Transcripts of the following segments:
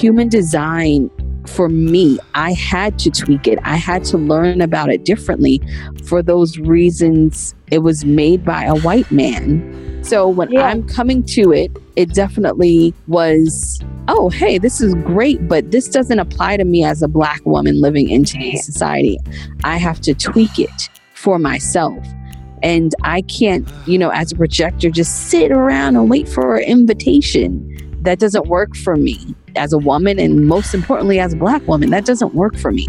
human design for me, I had to tweak it. I had to learn about it differently for those reasons it was made by a white man. So when yeah. I'm coming to it, it definitely was, oh, hey, this is great, but this doesn't apply to me as a black woman living in today's society. I have to tweak it for myself. And I can't, you know, as a projector, just sit around and wait for an invitation. That doesn't work for me as a woman, and most importantly, as a black woman. That doesn't work for me.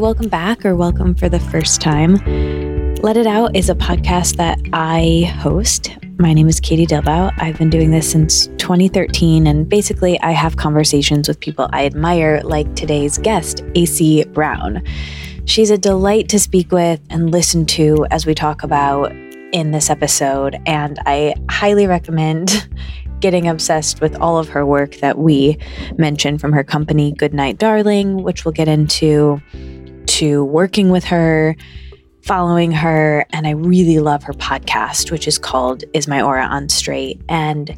Welcome back or welcome for the first time. Let It Out is a podcast that I host. My name is Katie Dalebout. I've been doing this since 2013, and basically, I have conversations with people I admire, like today's guest, AC Brown. She's a delight to speak with and listen to as we talk about in this episode, and I highly recommend getting obsessed with all of her work that we mentioned from her company, Goodnight Darling, which we'll get into to working with her, following her, and I really love her podcast, which is called Is My Aura on Straight? And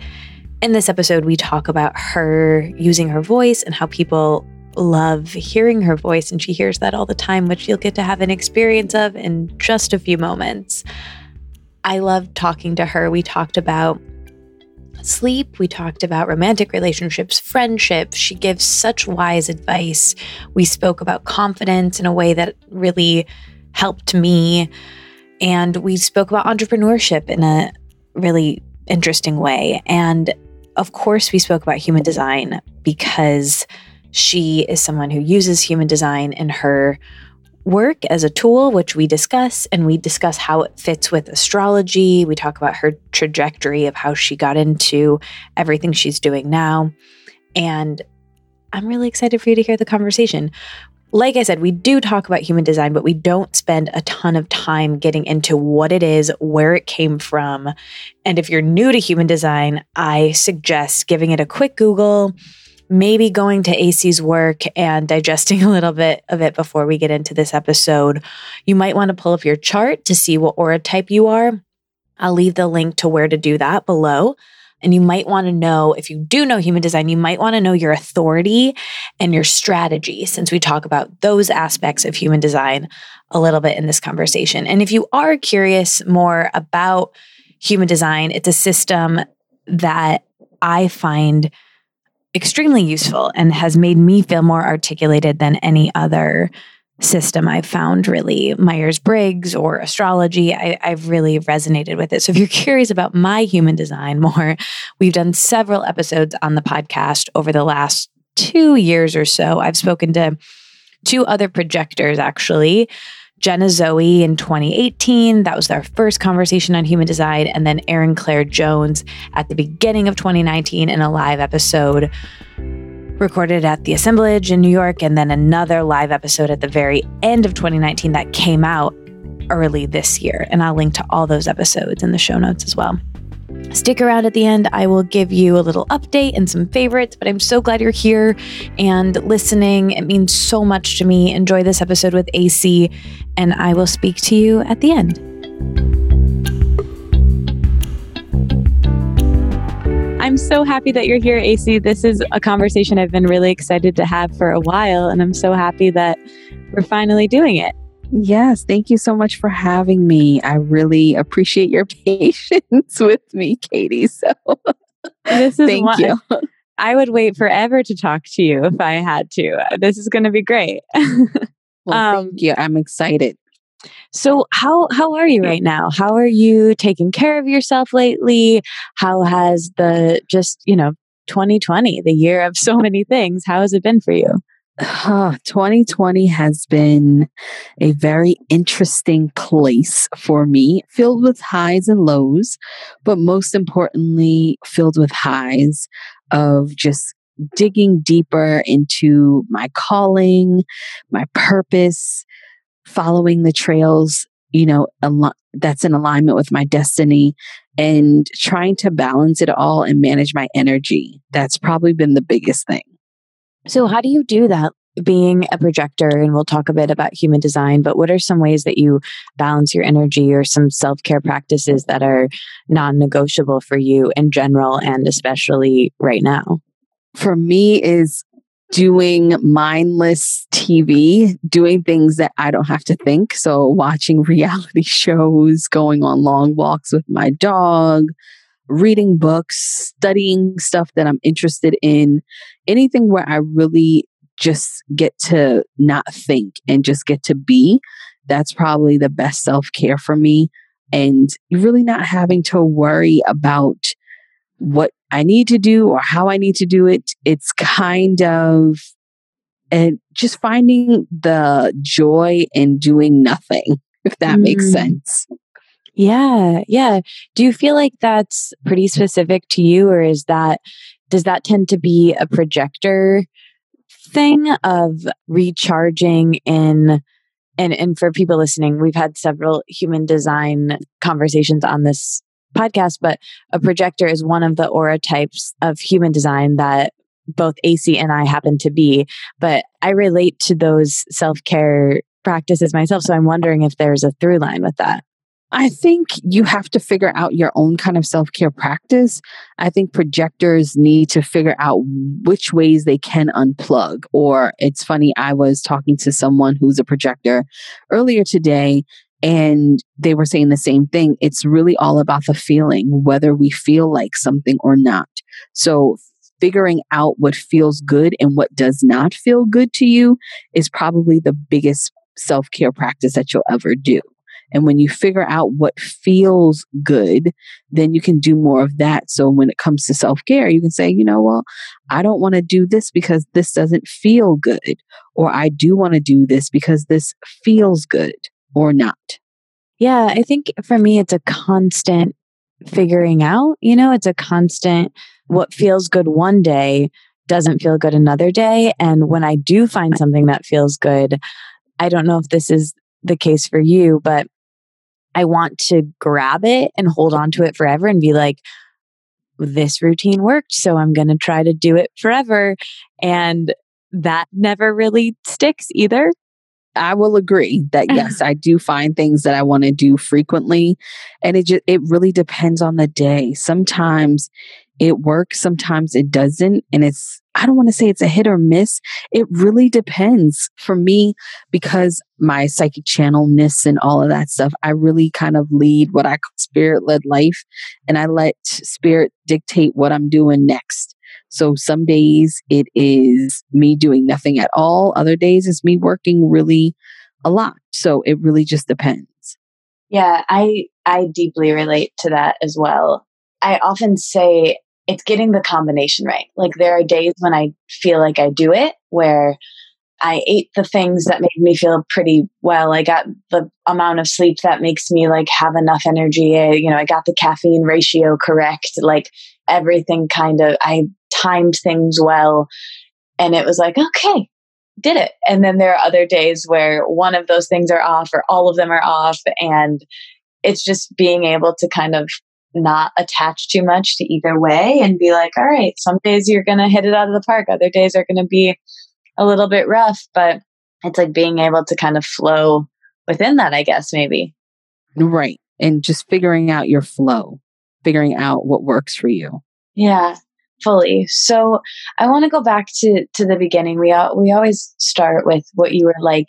in this episode, we talk about her using her voice and how people love hearing her voice, and she hears that all the time, which you'll get to have an experience of in just a few moments. I love talking to her. We talked about sleep. We talked about romantic relationships, friendships. She gives such wise advice. We spoke about confidence in a way that really helped me. And we spoke about entrepreneurship in a really interesting way. And of course, we spoke about human design because she is someone who uses human design in her work as a tool, which we discuss, and we discuss how it fits with astrology. We talk about her trajectory of how she got into everything she's doing now. And I'm really excited for you to hear the conversation. Like I said, we do talk about human design, but we don't spend a ton of time getting into what it is, where it came from. And if you're new to human design, I suggest giving it a quick Google maybe going to AC's work and digesting a little bit of it before we get into this episode. You might want to pull up your chart to see what aura type you are. I'll leave the link to where to do that below. And you might want to know, if you do know human design, you might want to know your authority and your strategy, since we talk about those aspects of human design a little bit in this conversation. And if you are curious more about human design, it's a system that I find extremely useful and has made me feel more articulated than any other system I've found really Myers Briggs or astrology. I, have really resonated with it. So if you're curious about my human design more, we've done several episodes on the podcast over the last two years or so. I've spoken to two other projectors actually Jenna Zoe in 2018. That was our first conversation on human design. And then Erin Claire Jones at the beginning of 2019 in a live episode recorded at the Assemblage in New York. And then another live episode at the very end of 2019 that came out early this year. And I'll link to all those episodes in the show notes as well. Stick around at the end. I will give you a little update and some favorites, but I'm so glad you're here and listening. It means so much to me. Enjoy this episode with AC, and I will speak to you at the end. I'm so happy that you're here, AC. This is a conversation I've been really excited to have for a while, and I'm so happy that we're finally doing it. Yes, thank you so much for having me. I really appreciate your patience with me, Katie. So this is thank you. I would wait forever to talk to you if I had to. This is going to be great. well, um, thank you. I'm excited. So how how are you right now? How are you taking care of yourself lately? How has the just, you know, 2020, the year of so many things, how has it been for you? 2020 has been a very interesting place for me, filled with highs and lows, but most importantly, filled with highs of just digging deeper into my calling, my purpose, following the trails, you know, al- that's in alignment with my destiny and trying to balance it all and manage my energy. That's probably been the biggest thing. So, how do you do that? Being a projector, and we'll talk a bit about human design, but what are some ways that you balance your energy or some self care practices that are non negotiable for you in general and especially right now? For me, is doing mindless TV, doing things that I don't have to think. So, watching reality shows, going on long walks with my dog, reading books, studying stuff that I'm interested in, anything where I really just get to not think and just get to be. That's probably the best self care for me. And really not having to worry about what I need to do or how I need to do it. It's kind of and just finding the joy in doing nothing, if that mm. makes sense. Yeah, yeah. Do you feel like that's pretty specific to you, or is that does that tend to be a projector thing of recharging in? And and for people listening, we've had several human design conversations on this podcast, but a projector is one of the aura types of human design that both AC and I happen to be. But I relate to those self care practices myself. So I'm wondering if there's a through line with that. I think you have to figure out your own kind of self care practice. I think projectors need to figure out which ways they can unplug. Or it's funny, I was talking to someone who's a projector earlier today, and they were saying the same thing. It's really all about the feeling, whether we feel like something or not. So, figuring out what feels good and what does not feel good to you is probably the biggest self care practice that you'll ever do. And when you figure out what feels good, then you can do more of that. So when it comes to self care, you can say, you know, well, I don't want to do this because this doesn't feel good. Or I do want to do this because this feels good or not. Yeah, I think for me, it's a constant figuring out. You know, it's a constant what feels good one day doesn't feel good another day. And when I do find something that feels good, I don't know if this is the case for you, but I want to grab it and hold on to it forever and be like, this routine worked, so I'm going to try to do it forever. And that never really sticks either. I will agree that yes, I do find things that I want to do frequently and it just it really depends on the day. Sometimes it works, sometimes it doesn't and it's I don't want to say it's a hit or miss. It really depends for me because my psychic channelness and all of that stuff. I really kind of lead what I call spirit led life and I let spirit dictate what I'm doing next. So some days it is me doing nothing at all. Other days it's me working really a lot. So it really just depends. Yeah, I I deeply relate to that as well. I often say it's getting the combination right. Like there are days when I feel like I do it where I ate the things that made me feel pretty well. I got the amount of sleep that makes me like have enough energy. I, you know, I got the caffeine ratio correct. Like everything kind of, I timed things well. And it was like, okay, did it. And then there are other days where one of those things are off or all of them are off. And it's just being able to kind of not attach too much to either way and be like, all right, some days you're going to hit it out of the park, other days are going to be a little bit rough, but it's like being able to kind of flow within that, I guess, maybe. Right. And just figuring out your flow, figuring out what works for you. Yeah fully. So I want to go back to to the beginning. We all, we always start with what you were like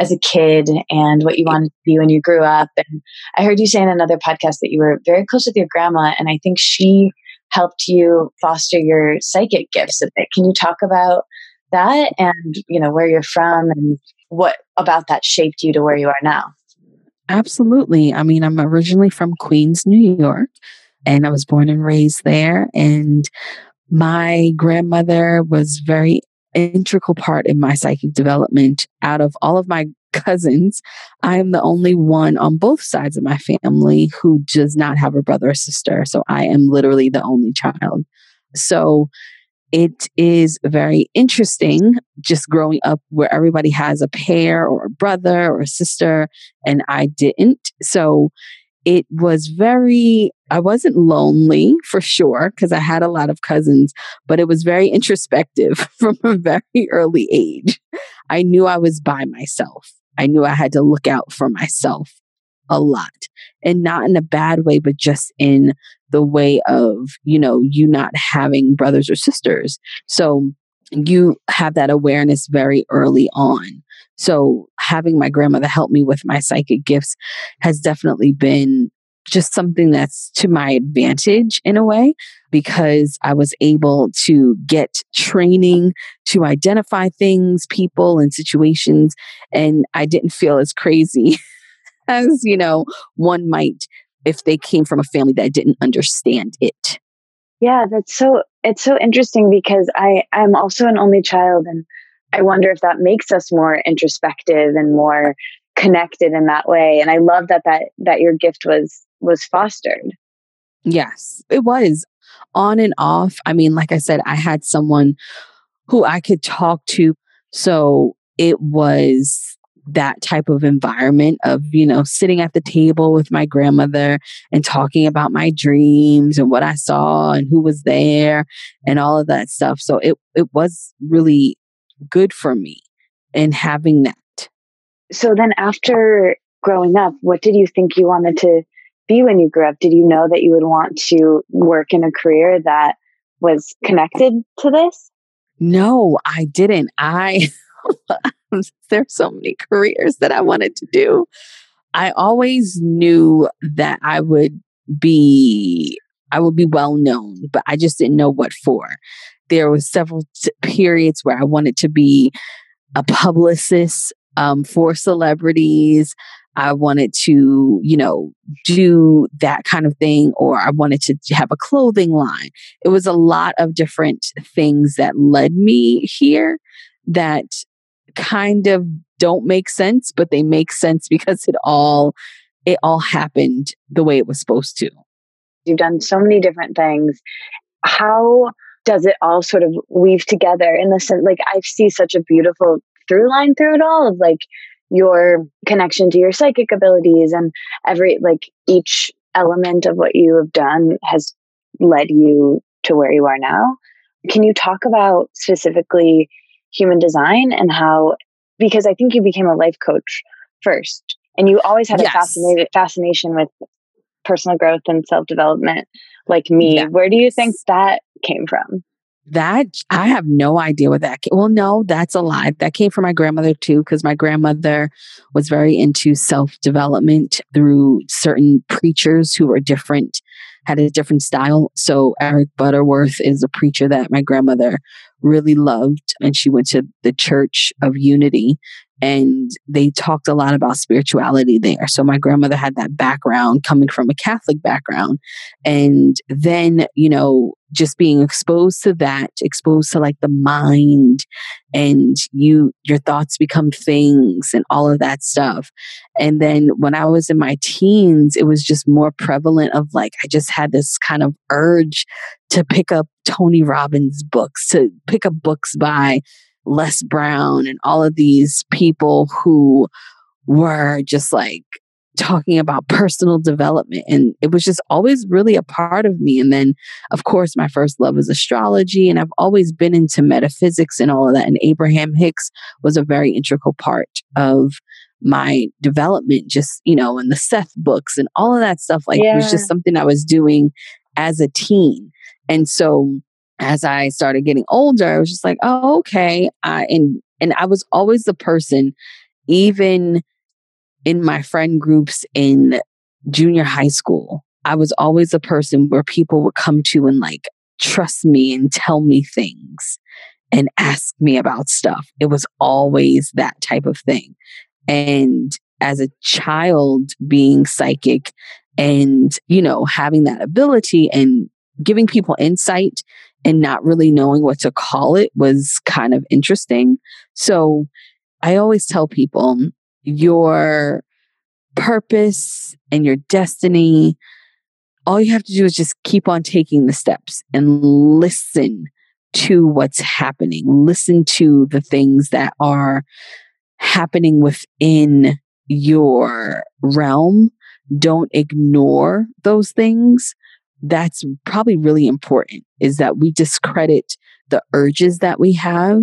as a kid and what you wanted to be when you grew up. And I heard you say in another podcast that you were very close with your grandma, and I think she helped you foster your psychic gifts a bit. Can you talk about that and you know where you're from and what about that shaped you to where you are now? Absolutely. I mean, I'm originally from Queens, New York and I was born and raised there. And my grandmother was very integral part in my psychic development. Out of all of my cousins, I am the only one on both sides of my family who does not have a brother or sister. So I am literally the only child. So it is very interesting just growing up where everybody has a pair or a brother or a sister, and I didn't. So it was very, I wasn't lonely for sure because I had a lot of cousins, but it was very introspective from a very early age. I knew I was by myself. I knew I had to look out for myself a lot and not in a bad way, but just in the way of, you know, you not having brothers or sisters. So you have that awareness very early on. So having my grandmother help me with my psychic gifts has definitely been just something that's to my advantage in a way because I was able to get training to identify things, people, and situations. And I didn't feel as crazy as, you know, one might if they came from a family that didn't understand it. Yeah, that's so it's so interesting because I I'm also an only child and I wonder if that makes us more introspective and more connected in that way and I love that that that your gift was was fostered. Yes, it was on and off. I mean, like I said, I had someone who I could talk to. So it was that type of environment of, you know, sitting at the table with my grandmother and talking about my dreams and what I saw and who was there and all of that stuff. So it, it was really good for me in having that. So then after growing up, what did you think you wanted to be when you grew up? Did you know that you would want to work in a career that was connected to this? No, I didn't. I there's so many careers that I wanted to do. I always knew that I would be I would be well known, but I just didn't know what for. There was several t- periods where I wanted to be a publicist um, for celebrities. I wanted to, you know, do that kind of thing, or I wanted to have a clothing line. It was a lot of different things that led me here that kind of don't make sense, but they make sense because it all it all happened the way it was supposed to. You've done so many different things. How does it all sort of weave together in the sense like I see such a beautiful through line through it all of like your connection to your psychic abilities and every like each element of what you have done has led you to where you are now. Can you talk about specifically human design and how because I think you became a life coach first and you always had yes. a fascinated fascination with personal growth and self-development like me. Yes. Where do you think that came from? That I have no idea what that came. Well, no, that's a lie. That came from my grandmother too, because my grandmother was very into self development through certain preachers who were different, had a different style. So Eric Butterworth is a preacher that my grandmother really loved, and she went to the Church of Unity and they talked a lot about spirituality there. So my grandmother had that background coming from a Catholic background. And then, you know, just being exposed to that, exposed to like the mind and you, your thoughts become things and all of that stuff. And then when I was in my teens, it was just more prevalent of like, I just had this kind of urge to pick up Tony Robbins books, to pick up books by Les Brown and all of these people who were just like talking about personal development. And it was just always really a part of me. And then, of course, my first love was astrology. And I've always been into metaphysics and all of that. And Abraham Hicks was a very integral part of my development, just, you know, and the Seth books and all of that stuff. Like, yeah. it was just something I was doing as a teen. And so as I started getting older, I was just like, oh, okay. I, and and I was always the person, even in my friend groups in junior high school, I was always the person where people would come to and like trust me and tell me things and ask me about stuff. It was always that type of thing. And as a child being psychic and, you know, having that ability and giving people insight and not really knowing what to call it was kind of interesting. So I always tell people your purpose and your destiny, all you have to do is just keep on taking the steps and listen to what's happening, listen to the things that are happening within your realm. Don't ignore those things. That's probably really important is that we discredit the urges that we have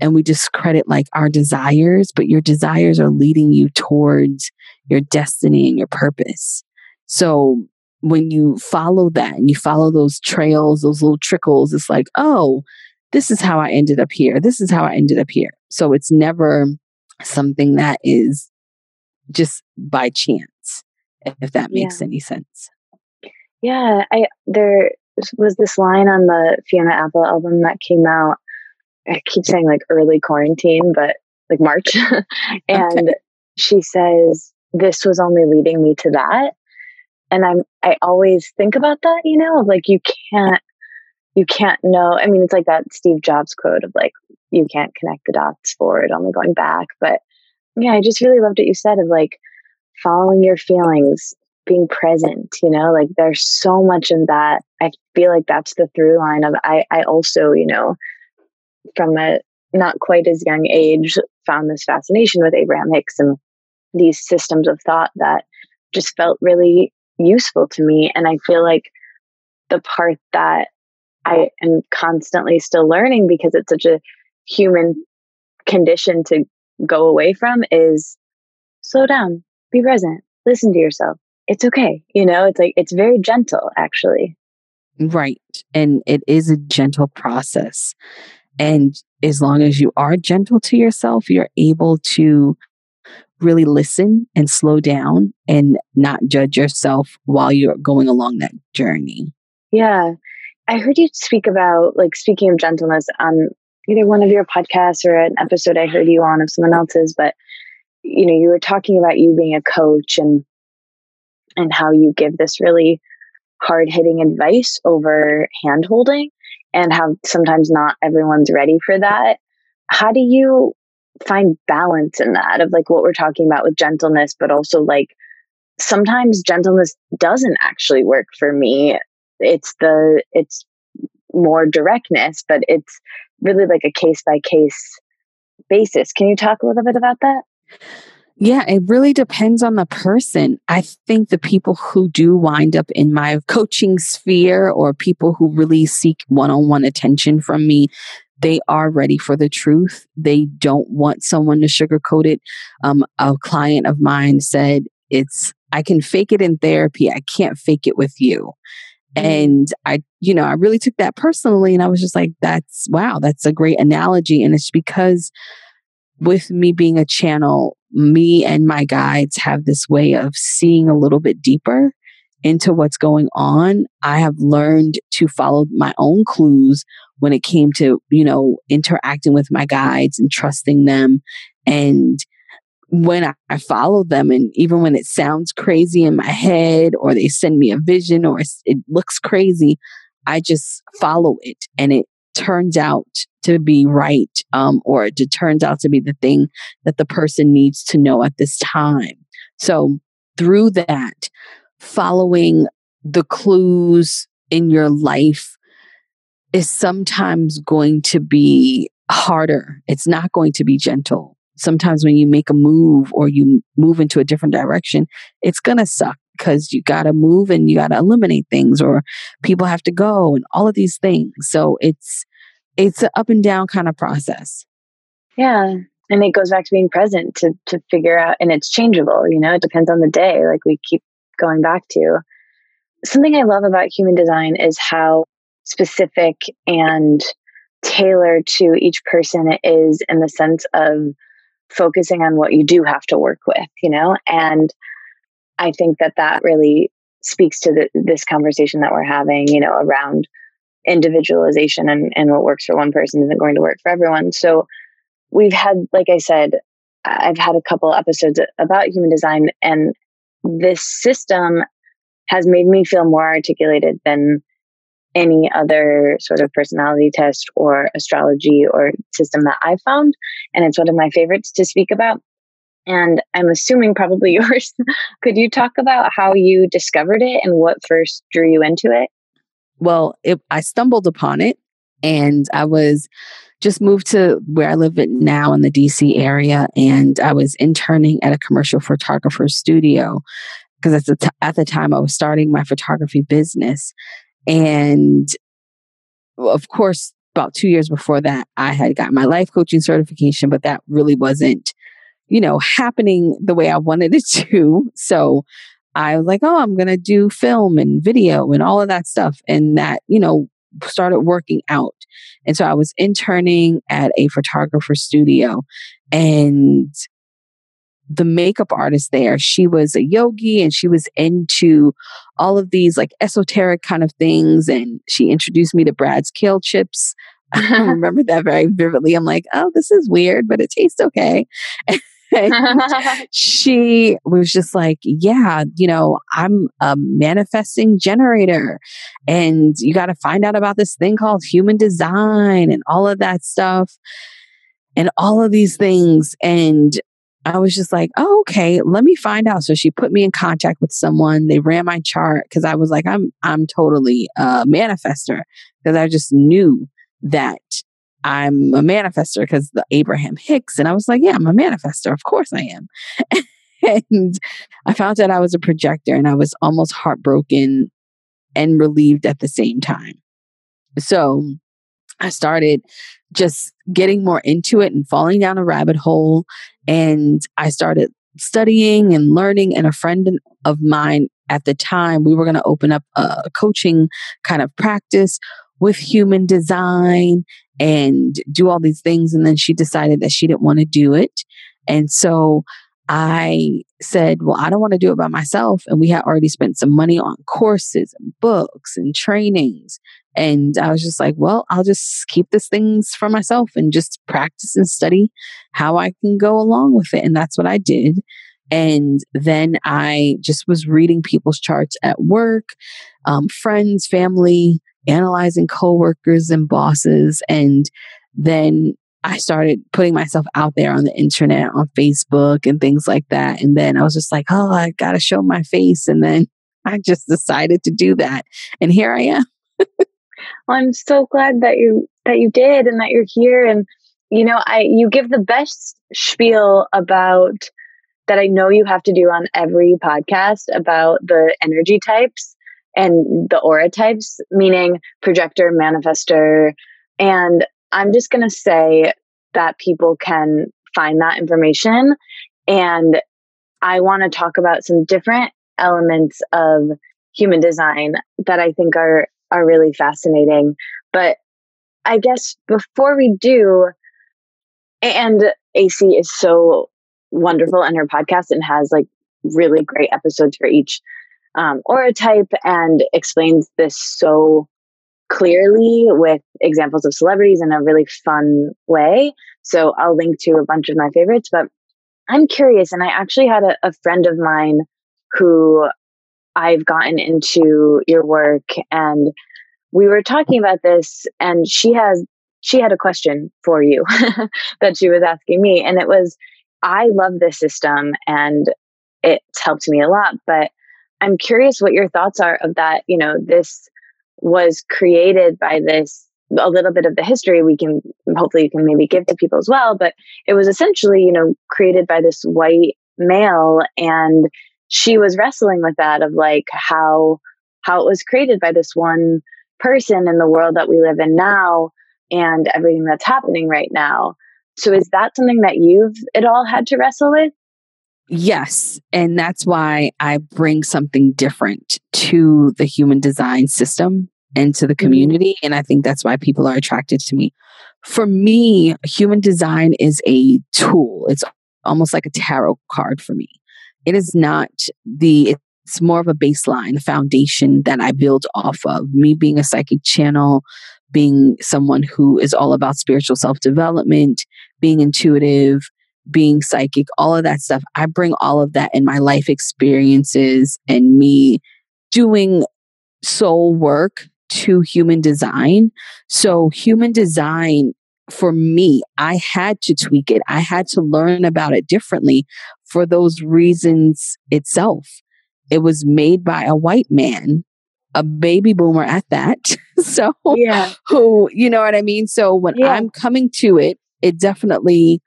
and we discredit like our desires, but your desires are leading you towards your destiny and your purpose. So when you follow that and you follow those trails, those little trickles, it's like, oh, this is how I ended up here. This is how I ended up here. So it's never something that is just by chance, if that makes yeah. any sense. Yeah, I there was this line on the Fiona Apple album that came out. I keep saying like early quarantine, but like March. and okay. she says, This was only leading me to that and i'm i always think about that you know of like you can't you can't know i mean it's like that steve jobs quote of like you can't connect the dots forward only going back but yeah i just really loved what you said of like following your feelings being present you know like there's so much in that i feel like that's the through line of i i also you know from a not quite as young age found this fascination with abraham hicks and these systems of thought that just felt really useful to me. And I feel like the part that I am constantly still learning because it's such a human condition to go away from is slow down, be present, listen to yourself. It's okay. You know, it's like, it's very gentle actually. Right. And it is a gentle process. And as long as you are gentle to yourself, you're able to really listen and slow down and not judge yourself while you're going along that journey. Yeah. I heard you speak about, like, speaking of gentleness on either one of your podcasts or an episode I heard you on of someone else's, but you know, you were talking about you being a coach and and how you give this really hard hitting advice over hand holding and how sometimes not everyone's ready for that. How do you find balance in that of like what we're talking about with gentleness, but also like sometimes gentleness doesn't actually work for me. It's the, it's more directness, but it's really like a case by case basis. Can you talk a little bit about that? Yeah, it really depends on the person. I think the people who do wind up in my coaching sphere or people who really seek one on one attention from me, they are ready for the truth. They don't want someone to sugarcoat it. Um, a client of mine said, It's, I can fake it in therapy. I can't fake it with you. Mm. And I, you know, I really took that personally. And I was just like, that's wow, that's a great analogy. And it's because with me being a channel, me and my guides have this way of seeing a little bit deeper into what's going on. I have learned to follow my own clues when it came to, you know, interacting with my guides and trusting them. And when I, follow them, and even when it sounds crazy in my head, or they send me a vision, or it looks crazy, I just follow it. And it turns out to be right, um, or it turns out to be the thing that the person needs to know at this time. So through that, following the clues in your life is sometimes going to be harder. It's not going to be gentle. Sometimes when you make a move or you move into a different direction, it's going to suck because you got to move and you got to eliminate things or people have to go and all of these things. So it's it's an up and down kind of process. Yeah. And it goes back to being present to to figure out and it's changeable, you know, it depends on the day like we keep going back to. Something I love about human design is how specific and tailored to each person it is in the sense of focusing on what you do have to work with, you know? And I think that that really speaks to the, this conversation that we're having, you know, around individualization and, and what works for one person isn't going to work for everyone. So we've had, like I said, I've had a couple episodes about human design, and this system has made me feel more articulated than any other sort of personality test or astrology or system that I've found. And it's one of my favorites to speak about. And I'm assuming probably yours. Could you talk about how you discovered it and what first drew you into it? Well, it, I stumbled upon it And I was just moved to where I live now in the DC area. And I was interning at a commercial photographer studio because at, the t- at the time I was starting my photography business. And of course, about two years before that, I had got my life coaching certification, but that really wasn't, you know, happening the way I wanted it to. So I was like, oh, I'm going to do film and video and all of that stuff. And that, you know, started working out. And so I was interning at a photographer studio and the makeup artist there, she was a yogi and she was into all of these like esoteric kind of things. And she introduced me to Brad's kale chips. I remember that very vividly. I'm like, oh, this is weird, but it tastes okay. she was just like, Yeah, you know, I'm a manifesting generator, and you got to find out about this thing called human design and all of that stuff and all of these things. And I was just like, oh, okay, let me find out. So she put me in contact with someone. They ran my chart because I was like, I'm I'm totally a manifester because I just knew that I'm a manifester because the Abraham Hicks. And I was like, yeah, I'm a manifester. Of course I am. and I found out I was a projector and I was almost heartbroken and relieved at the same time. So I started just getting more into it and falling down a rabbit hole. And I started studying and learning. And a friend of mine at the time, we were going to open up a coaching kind of practice with human design and do all these things. And then she decided that she didn't want to do it. And so I said, Well, I don't want to do it by myself. And we had already spent some money on courses and books and trainings. And I was just like, Well, I'll just keep these things for myself and just practice and study how I can go along with it. And that's what I did. And then I just was reading people's charts at work, um, friends, family, analyzing coworkers and bosses. And then I started putting myself out there on the internet, on Facebook and things like that. And then I was just like, oh, I got to show my face. And then I just decided to do that. And here I am. well, I'm so glad that you that you did and that you're here and you know, I you give the best spiel about that I know you have to do on every podcast about the energy types and the aura types, meaning projector, manifester. And I'm just going to say that people can find that information. And I want to talk about some different elements of human design that I think are are really fascinating. But I guess before we do, and AC is so wonderful in her podcast and has like really great episodes for each um, aura type and explains this so clearly with examples of celebrities in a really fun way. So I'll link to a bunch of my favorites, but I'm curious. And I actually had a, a friend of mine who I've gotten into your work and we were talking about this and she has she had a question for you that she was asking me and it was i love this system and it's helped me a lot but I'm curious what your thoughts are of that. You know, this was created by this a little bit of the history we can hopefully you can maybe give to people as well but it was essentially you know created by this white male and she was wrestling with that of like how how it was created by this one person in the world that we live in now and everything that's happening right now so is that something that you've at all had to wrestle with Yes. And that's why I bring something different to the human design system and to the mm-hmm. community. And I think that's why people are attracted to me. For me, human design is a tool, it's almost like a tarot card for me. It is not the, it's more of a baseline, the foundation that I build off of. Me being a psychic channel, being someone who is all about spiritual self development, being intuitive, being psychic, all of that stuff. I bring all of that in my life experiences and me doing soul work to human design. So, human design for me, I had to tweak it. I had to learn about it differently for those reasons itself. It was made by a white man a baby boomer at that. so, yeah. who, you know what I mean? So, when yeah. I'm coming to it, it definitely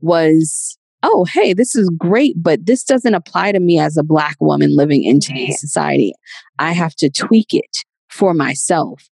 was, oh, hey, this is great, but this doesn't apply to me as a Black woman living in today's society. I have to tweak it for myself.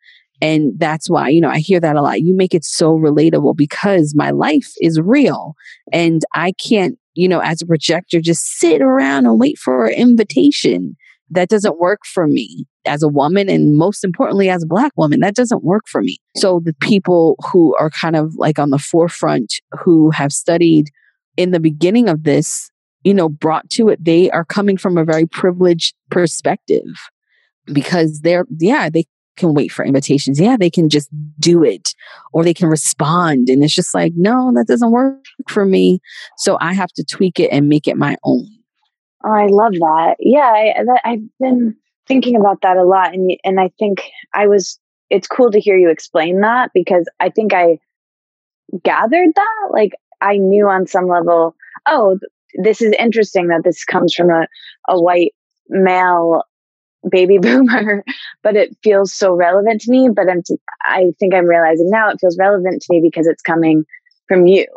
And that's why, you know, I hear that a lot. You make it so relatable because my life is real and I can't, you know, as a projector, just sit around and wait for an invitation. That doesn't work for me as a woman. And most importantly, as a Black woman, that doesn't work for me. So the people who are kind of like on the forefront who have studied in the beginning of this, you know, brought to it, they are coming from a very privileged perspective because they're, yeah, they can wait for invitations. Yeah, they can just do it or they can respond. And it's just like, no, that doesn't work for me. So I have to tweak it and make it my own. Oh, I love that. Yeah, I, that, I've been thinking about that a lot. And, and I think I was, it's cool to hear you explain that because I think I gathered that. Like I knew on some level, oh, this is interesting that this comes from a, a white male baby boomer, but it feels so relevant to me. But I'm, I think I'm realizing now it feels relevant to me because it's coming from you.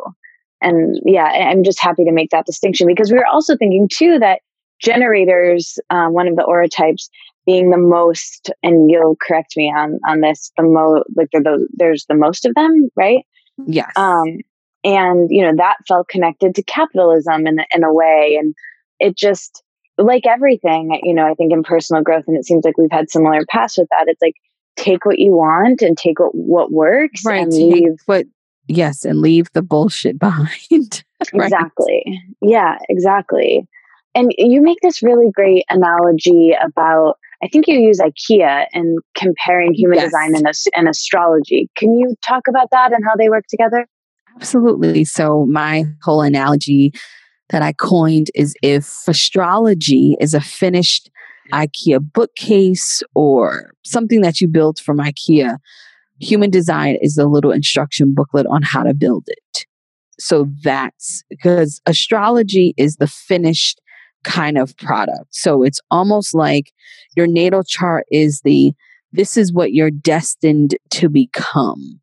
And yeah, I'm just happy to make that distinction because we were also thinking too that generators, um, one of the aura types, being the most, and you'll correct me on on this, the most like the, there's the most of them, right? Yes. Um, and you know that felt connected to capitalism in in a way, and it just like everything, you know, I think in personal growth, and it seems like we've had similar paths with that. It's like take what you want and take what, what works right, and leave what yes, and leave the bullshit behind. right? Exactly. Yeah, exactly. And you make this really great analogy about I think you use IKEA and comparing human yes. design and, and astrology. Can you talk about that and how they work together? Absolutely. So, my whole analogy that I coined is if astrology is a finished IKEA bookcase or something that you built from IKEA, human design is the little instruction booklet on how to build it. So that's because astrology is the finished kind of product. So it's almost like your natal chart is the this is what you're destined to become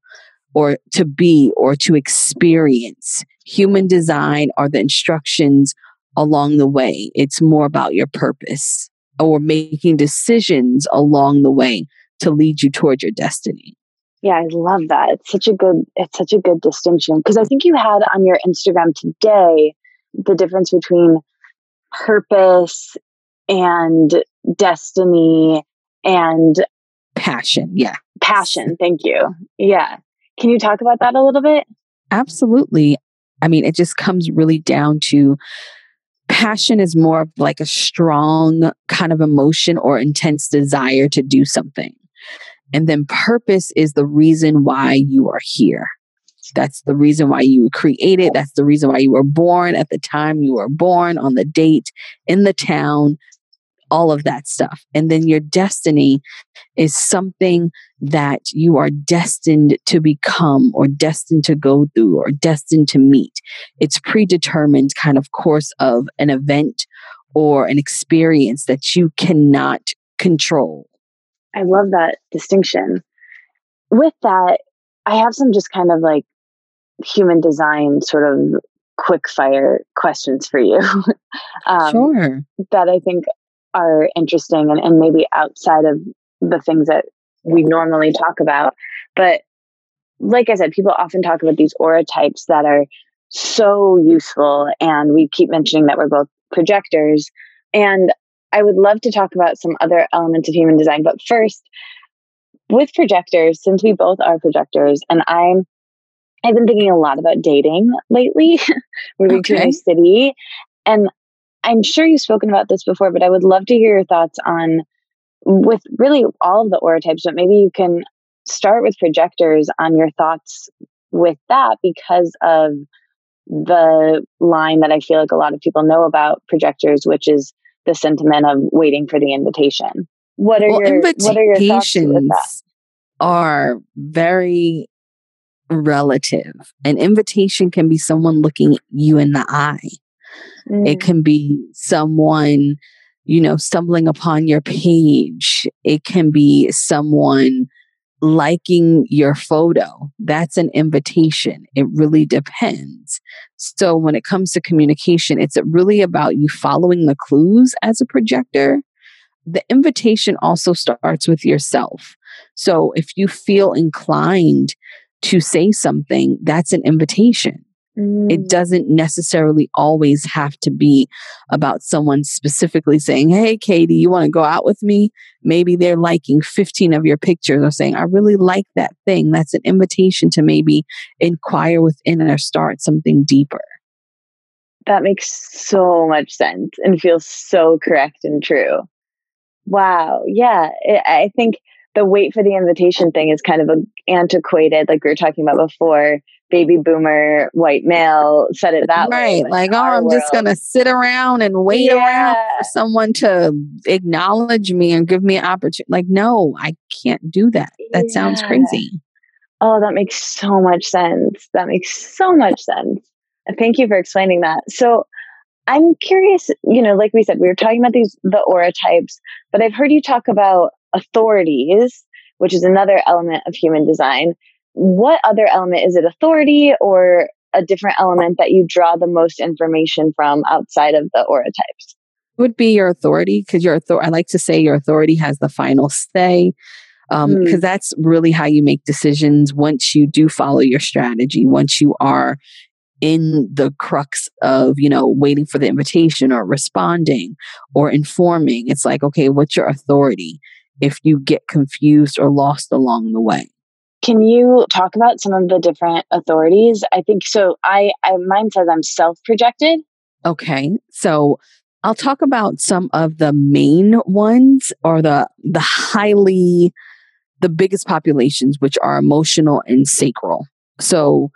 or to be or to experience. Human design are the instructions along the way. It's more about your purpose or making decisions along the way to lead you toward your destiny. Yeah, I love that. It's such a good it's such a good distinction because I think you had on your Instagram today the difference between purpose and destiny and passion. Yeah. Passion. Thank you. Yeah. Can you talk about that a little bit? Absolutely. I mean, it just comes really down to passion is more of like a strong kind of emotion or intense desire to do something. And then purpose is the reason why you are here. That's the reason why you were created. That's the reason why you were born at the time you were born, on the date, in the town, all of that stuff. And then your destiny is something that you are destined to become or destined to go through or destined to meet. It's predetermined kind of course of an event or an experience that you cannot control. I love that distinction. With that, I have some just kind of like human design sort of quick fire questions for you. um, sure. That I think are interesting and, and maybe outside of the things that we normally talk about. But like I said, people often talk about these aura types that are so useful. And we keep mentioning that we're both projectors. And I would love to talk about some other elements of human design. But first, with projectors, since we both are projectors, and I'm I've been thinking a lot about dating lately, moving okay. to a new city. And I'm sure you've spoken about this before, but I would love to hear your thoughts on with really all of the aura types, but maybe you can start with projectors on your thoughts with that because of the line that I feel like a lot of people know about projectors, which is the sentiment of waiting for the invitation. What are well, your what are your thoughts with that? Are very relative. An invitation can be someone looking you in the eye. Mm. It can be someone you know, stumbling upon your page. It can be someone liking your photo. That's an invitation. It really depends. So when it comes to communication, it's really about you following the clues as a projector. The invitation also starts with yourself. So if you feel inclined to say something, that's an invitation. Mm. It doesn't necessarily always have to be about someone specifically saying, Hey, Katie, you want to go out with me? Maybe they're liking 15 of your pictures or saying, I really like that thing. That's an invitation to maybe inquire within or start something deeper. That makes so much sense and feels so correct and true. Wow. Yeah. I think the wait for the invitation thing is kind of a antiquated, like we were talking about before baby boomer white male said it that right. way. Right. Like, oh, I'm world. just going to sit around and wait yeah. around for someone to acknowledge me and give me an opportunity. Like, no, I can't do that. That yeah. sounds crazy. Oh, that makes so much sense. That makes so much sense. Thank you for explaining that. So, I'm curious, you know, like we said, we were talking about these, the aura types, but I've heard you talk about authorities, which is another element of human design what other element is it authority or a different element that you draw the most information from outside of the aura types? Would be your authority because your authority i like to say your authority has the final say because um, mm. that's really how you make decisions once you do follow your strategy once you are in the crux of you know waiting for the invitation or responding or informing. It's like okay what's your authority? If you get confused or lost along the way can you talk about some of the different authorities? I think so. I, I mine says I'm self projected. Okay, so I'll talk about some of the main ones or the the highly the biggest populations, which are emotional and sacral. So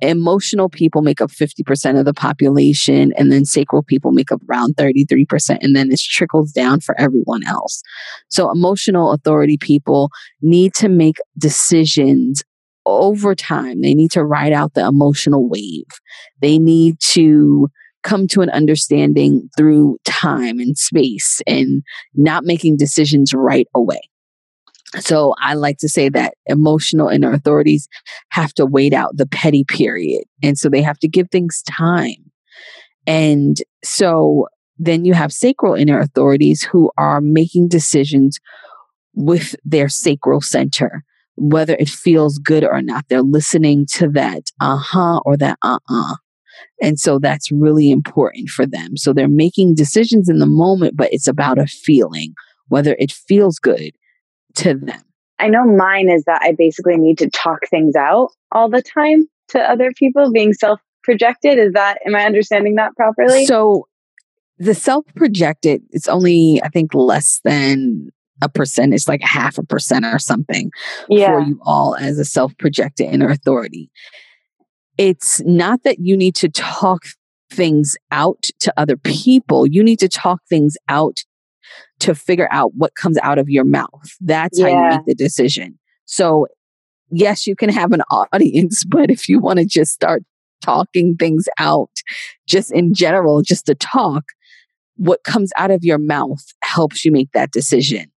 emotional people make up 50% of the population and then sacral people make up around 33% and then it trickles down for everyone else. So emotional authority people need to make decisions over time. They need to ride out the emotional wave. They need to come to an understanding through time and space and not making decisions right away so I like to say that emotional inner authorities have to wait out the petty period. And so they have to give things time. And so then you have sacral inner authorities who are making decisions with their sacral center, whether it feels good or not. They're listening to that uh huh or that uh uh. And so that's really important for them. So they're making decisions in the moment, but it's about a feeling, whether it feels good to them? I know mine is that I basically need to talk things out all the time to other people, being self projected. Is that, am I understanding that properly? So the self projected, it's only, I think, less than a percent. It's like a half a percent or something yeah. for you all as a self projected inner authority. It's not that you need to talk things out to other people. You need to talk things out to figure out what comes out of your mouth. That's yeah. how you make the decision. So, yes, you can have an audience, but if you want to just start talking things out, just in general, just to talk, what comes out of your mouth helps you make that decision.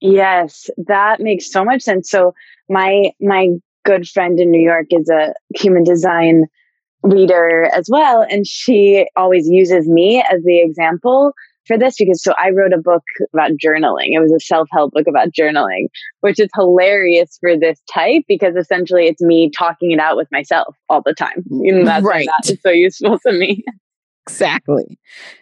Yes, that makes so much sense. So, my my good friend in New York is a human design reader as well and she always uses me as the example for this because so I wrote a book about journaling. It was a self help book about journaling, which is hilarious for this type because essentially it's me talking it out with myself all the time. Mm, you know, that's right. that is so useful to me. Exactly.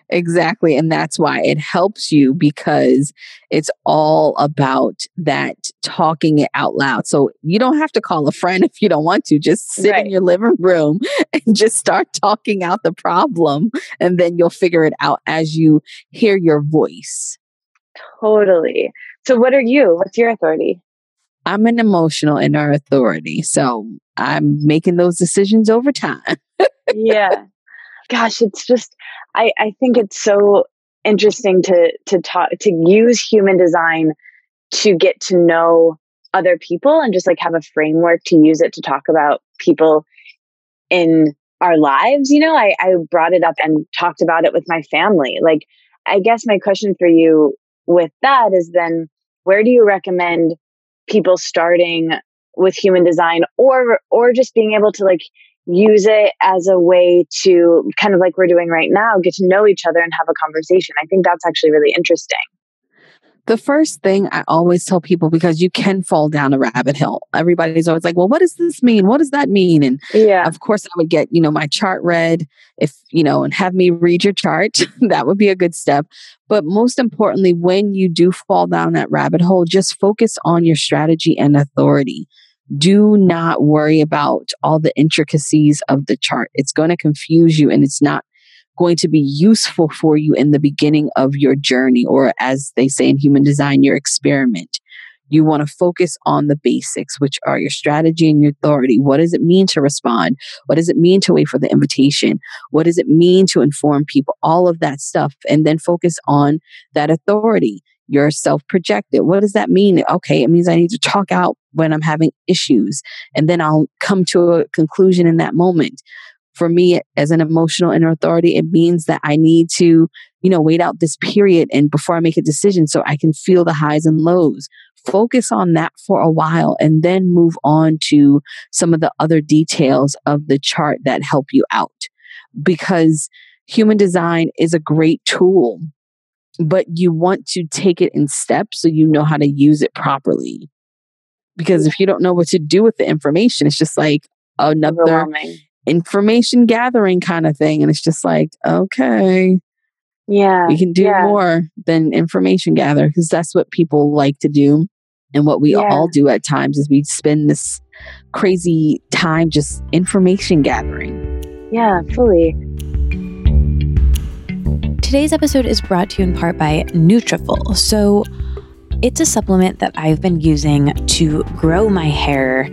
Exactly. And that's why it helps you because it's all about that talking it out loud. So you don't have to call a friend if you don't want to. Just sit right. in your living room and just start talking out the problem. And then you'll figure it out as you hear your voice. Totally. So, what are you? What's your authority? I'm an emotional inner authority. So, I'm making those decisions over time. yeah gosh, it's just I, I think it's so interesting to to talk to use human design to get to know other people and just like have a framework to use it to talk about people in our lives. You know, I, I brought it up and talked about it with my family. Like I guess my question for you with that is then where do you recommend people starting with human design or or just being able to like use it as a way to kind of like we're doing right now get to know each other and have a conversation i think that's actually really interesting the first thing I always tell people because you can fall down a rabbit hole. Everybody's always like, "Well, what does this mean? What does that mean?" And yeah. of course, I would get, you know, my chart read if, you know, and have me read your chart. that would be a good step. But most importantly, when you do fall down that rabbit hole, just focus on your strategy and authority. Do not worry about all the intricacies of the chart. It's going to confuse you and it's not going to be useful for you in the beginning of your journey, or as they say in human design, your experiment. You want to focus on the basics, which are your strategy and your authority. What does it mean to respond? What does it mean to wait for the invitation? What does it mean to inform people? All of that stuff. And then focus on that authority. You're self projected. What does that mean? Okay, it means I need to talk out when I'm having issues. And then I'll come to a conclusion in that moment for me as an emotional inner authority, it means that I need to, you know, wait out this period and before I make a decision so I can feel the highs and lows. Focus on that for a while and then move on to some of the other details of the chart that help you out. Because human design is a great tool, but you want to take it in steps so you know how to use it properly. Because if you don't know what to do with the information, it's just like another information gathering kind of thing. And it's just like, okay. Yeah. We can do yeah. more than information gather because that's what people like to do. And what we yeah. all do at times is we spend this crazy time just information gathering. Yeah, fully. Today's episode is brought to you in part by Nutrafol. So, it's a supplement that I've been using to grow my hair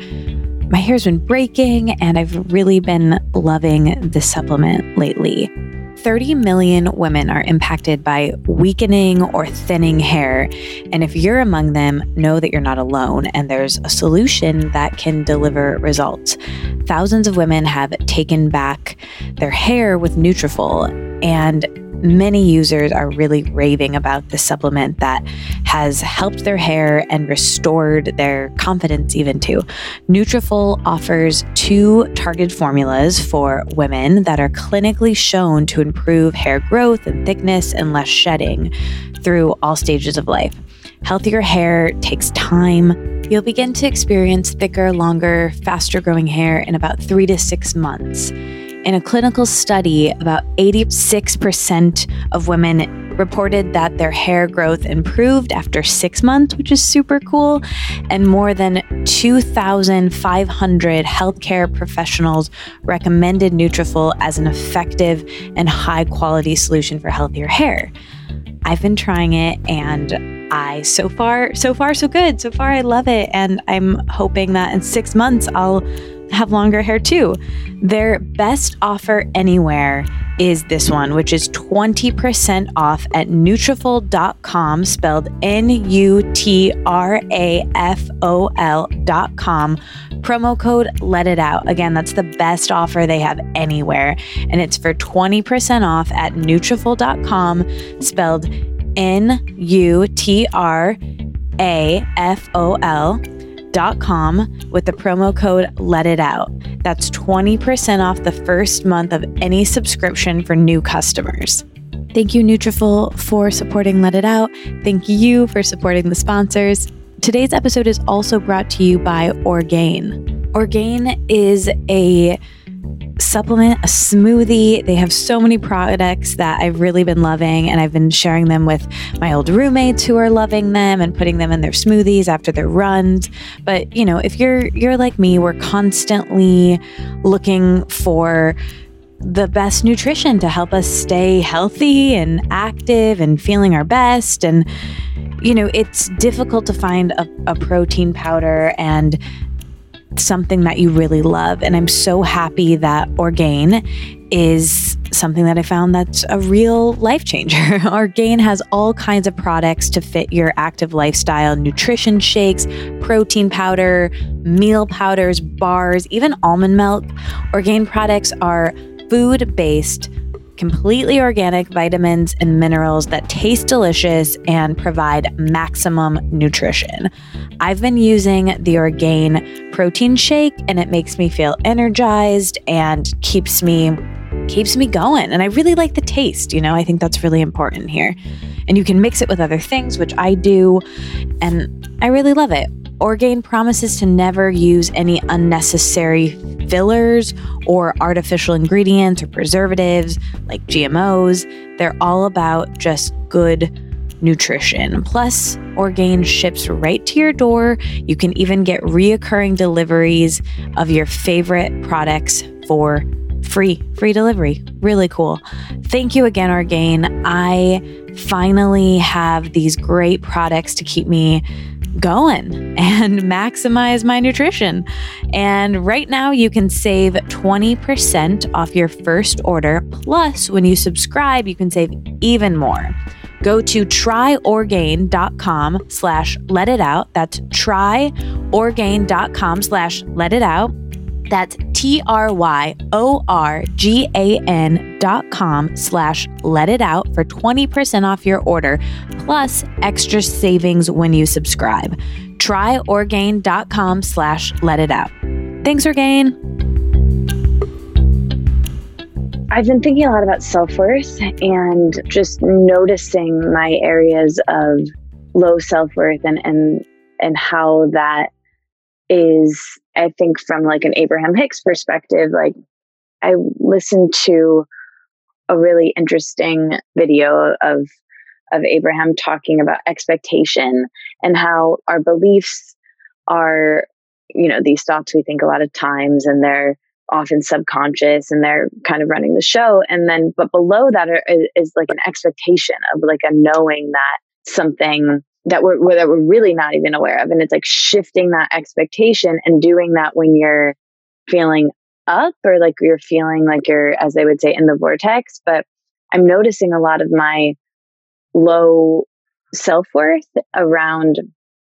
my hair's been breaking, and I've really been loving this supplement lately. 30 million women are impacted by weakening or thinning hair. And if you're among them, know that you're not alone and there's a solution that can deliver results. Thousands of women have taken back their hair with Nutrafol and many users are really raving about this supplement that has helped their hair and restored their confidence even too. Nutrafol offers two targeted formulas for women that are clinically shown to improve hair growth and thickness and less shedding through all stages of life. Healthier hair takes time. You'll begin to experience thicker, longer, faster growing hair in about three to six months. In a clinical study, about 86% of women reported that their hair growth improved after six months, which is super cool. And more than 2,500 healthcare professionals recommended Nutrafol as an effective and high quality solution for healthier hair. I've been trying it and I so far so far so good. So far I love it and I'm hoping that in 6 months I'll have longer hair too. Their best offer anywhere is this one, which is 20% off at Nutrafol.com, spelled N-U-T-R-A-F-O-L.com. Promo code Let It Out. Again, that's the best offer they have anywhere. And it's for 20% off at Nutrafol.com, spelled N-U-T-R-A-F-O-L com with the promo code Let It Out. That's 20% off the first month of any subscription for new customers. Thank you, Nutrafol, for supporting Let It Out. Thank you for supporting the sponsors. Today's episode is also brought to you by Orgain. Orgain is a supplement, a smoothie. They have so many products that I've really been loving, and I've been sharing them with my old roommates who are loving them and putting them in their smoothies after their runs. But you know, if you're you're like me, we're constantly looking for the best nutrition to help us stay healthy and active and feeling our best and you know, it's difficult to find a, a protein powder and something that you really love. And I'm so happy that Orgain is something that I found that's a real life changer. Orgain has all kinds of products to fit your active lifestyle nutrition shakes, protein powder, meal powders, bars, even almond milk. Orgain products are food based completely organic vitamins and minerals that taste delicious and provide maximum nutrition. I've been using the Orgain protein shake and it makes me feel energized and keeps me keeps me going and I really like the taste, you know. I think that's really important here. And you can mix it with other things, which I do, and I really love it. Orgain promises to never use any unnecessary fillers or artificial ingredients or preservatives like GMOs. They're all about just good nutrition. Plus, Orgain ships right to your door. You can even get reoccurring deliveries of your favorite products for free, free delivery. Really cool. Thank you again, Orgain. I finally have these great products to keep me going and maximize my nutrition. And right now, you can save 20% off your first order. Plus, when you subscribe, you can save even more. Go to tryorgain.com slash let it out. That's tryorgain.com slash let it out. That's T R Y O R G A N dot com slash let it out for 20% off your order, plus extra savings when you subscribe. Try Orgain.com slash let it out. Thanks, Orgain. I've been thinking a lot about self worth and just noticing my areas of low self worth and, and and how that is I think from like an Abraham Hicks perspective, like I listened to a really interesting video of of Abraham talking about expectation and how our beliefs are, you know, these thoughts we think a lot of times and they're often subconscious and they're kind of running the show. And then, but below that are, is like an expectation of like a knowing that something that we're that we're really not even aware of. And it's like shifting that expectation and doing that when you're feeling up or like you're feeling like you're as they would say in the vortex. But i'm noticing a lot of my low self-worth around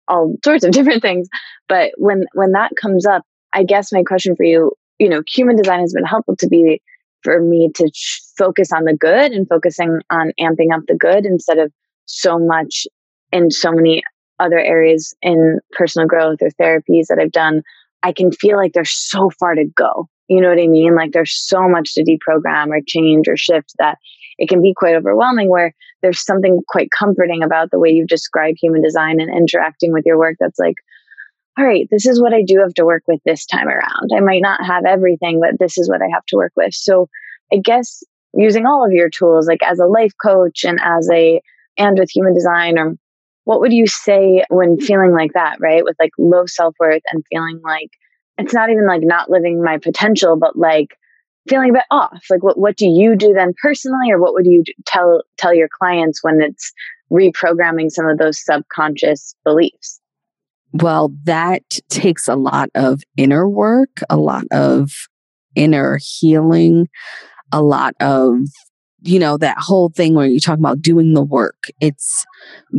all sorts of different things. But when when that comes up i guess my question for you you know human design has been helpful to be for me to focus on the good and focusing on amping up the good instead of so much in so many other areas in personal growth or therapies that I've done, I can feel like there's so far to go. You know what I mean? Like there's so much to deprogram or change or shift that it can be quite overwhelming where there's something quite comforting about the way you've described human design and interacting with your work that's like, all right, this is what I do have to work with this time around. I might not have everything, but this is what I have to work with. So I guess using all of your tools, like as a life coach and as a, and with human design or what would you say when feeling like that, right? With like low self worth and feeling like it's not even like not living my potential, but like feeling a bit off. Like what, what do you do then personally, or what would you tell, tell your clients when it's reprogramming some of those subconscious beliefs? Well, that takes a lot of inner work, a lot of inner healing, a lot of you know, that whole thing where you talk about doing the work. It's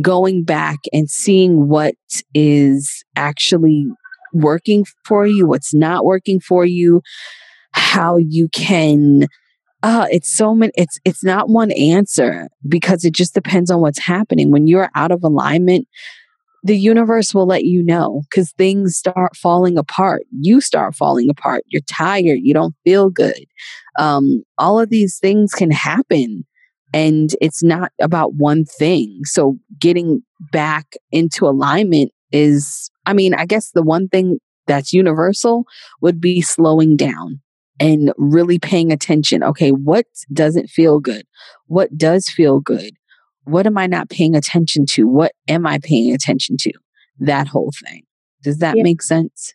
going back and seeing what is actually working for you, what's not working for you, how you can uh it's so many it's it's not one answer because it just depends on what's happening when you're out of alignment the universe will let you know because things start falling apart. You start falling apart. You're tired. You don't feel good. Um, all of these things can happen. And it's not about one thing. So getting back into alignment is, I mean, I guess the one thing that's universal would be slowing down and really paying attention. Okay, what doesn't feel good? What does feel good? What am I not paying attention to? What am I paying attention to? That whole thing. Does that yeah. make sense?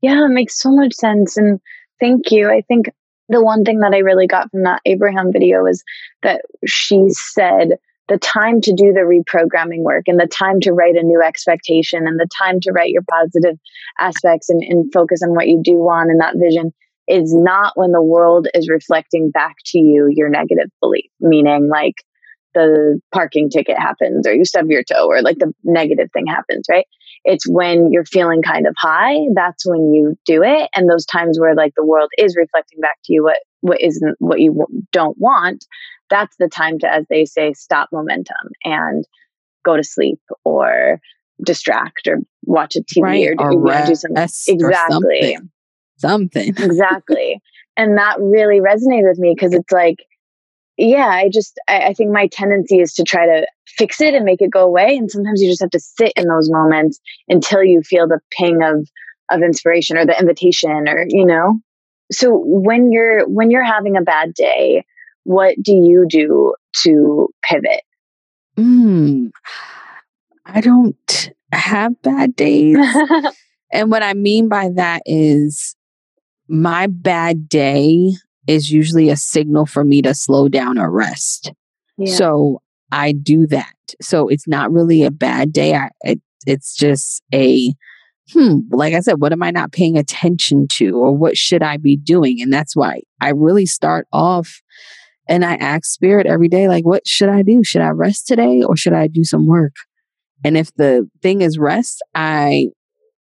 Yeah, it makes so much sense. And thank you. I think the one thing that I really got from that Abraham video is that she said the time to do the reprogramming work and the time to write a new expectation and the time to write your positive aspects and, and focus on what you do want and that vision is not when the world is reflecting back to you your negative belief, meaning like the parking ticket happens or you stub your toe or like the negative thing happens, right? It's when you're feeling kind of high, that's when you do it. And those times where like the world is reflecting back to you what what isn't what you don't want, that's the time to, as they say, stop momentum and go to sleep or distract or watch a TV right, or, or do something. Exactly. Something. something. exactly. And that really resonated with me because it's like, yeah, I just, I, I think my tendency is to try to fix it and make it go away. And sometimes you just have to sit in those moments until you feel the ping of, of inspiration or the invitation or, you know? So when you're, when you're having a bad day, what do you do to pivot? Mm, I don't have bad days. and what I mean by that is my bad day is usually a signal for me to slow down or rest. Yeah. So I do that. So it's not really a bad day. I, it, it's just a, hmm, like I said, what am I not paying attention to or what should I be doing? And that's why I really start off and I ask spirit every day, like, what should I do? Should I rest today or should I do some work? And if the thing is rest, I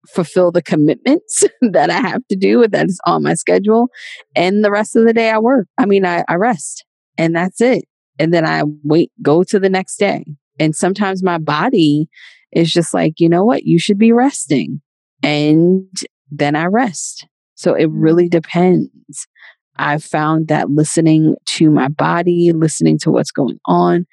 fulfill the commitments that I have to do that is on my schedule. And the rest of the day I work. I mean, I, I rest and that's it. And then I wait, go to the next day. And sometimes my body is just like, you know what? You should be resting. And then I rest. So it really depends. I've found that listening to my body, listening to what's going on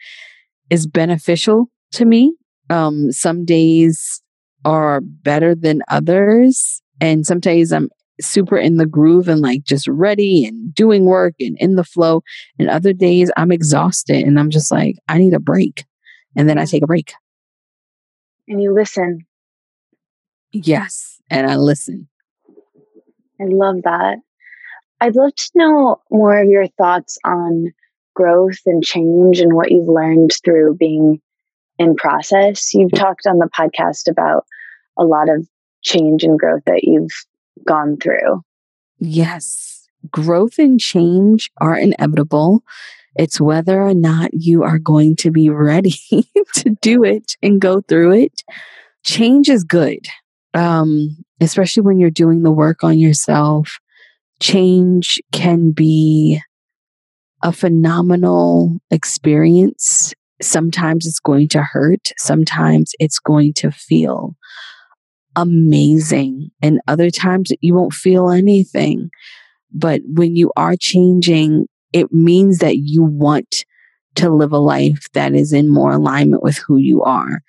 is beneficial to me. Um, some days are better than others. And sometimes I'm super in the groove and like just ready and doing work and in the flow. And other days I'm exhausted and I'm just like, I need a break. And then I take a break. And you listen. Yes. And I listen. I love that. I'd love to know more of your thoughts on growth and change and what you've learned through being in process. You've talked on the podcast about a lot of change and growth that you've gone through. Yes, growth and change are inevitable. It's whether or not you are going to be ready to do it and go through it. Change is good, um, especially when you're doing the work on yourself. Change can be a phenomenal experience Sometimes it's going to hurt. Sometimes it's going to feel amazing. And other times you won't feel anything. But when you are changing, it means that you want to live a life that is in more alignment with who you are.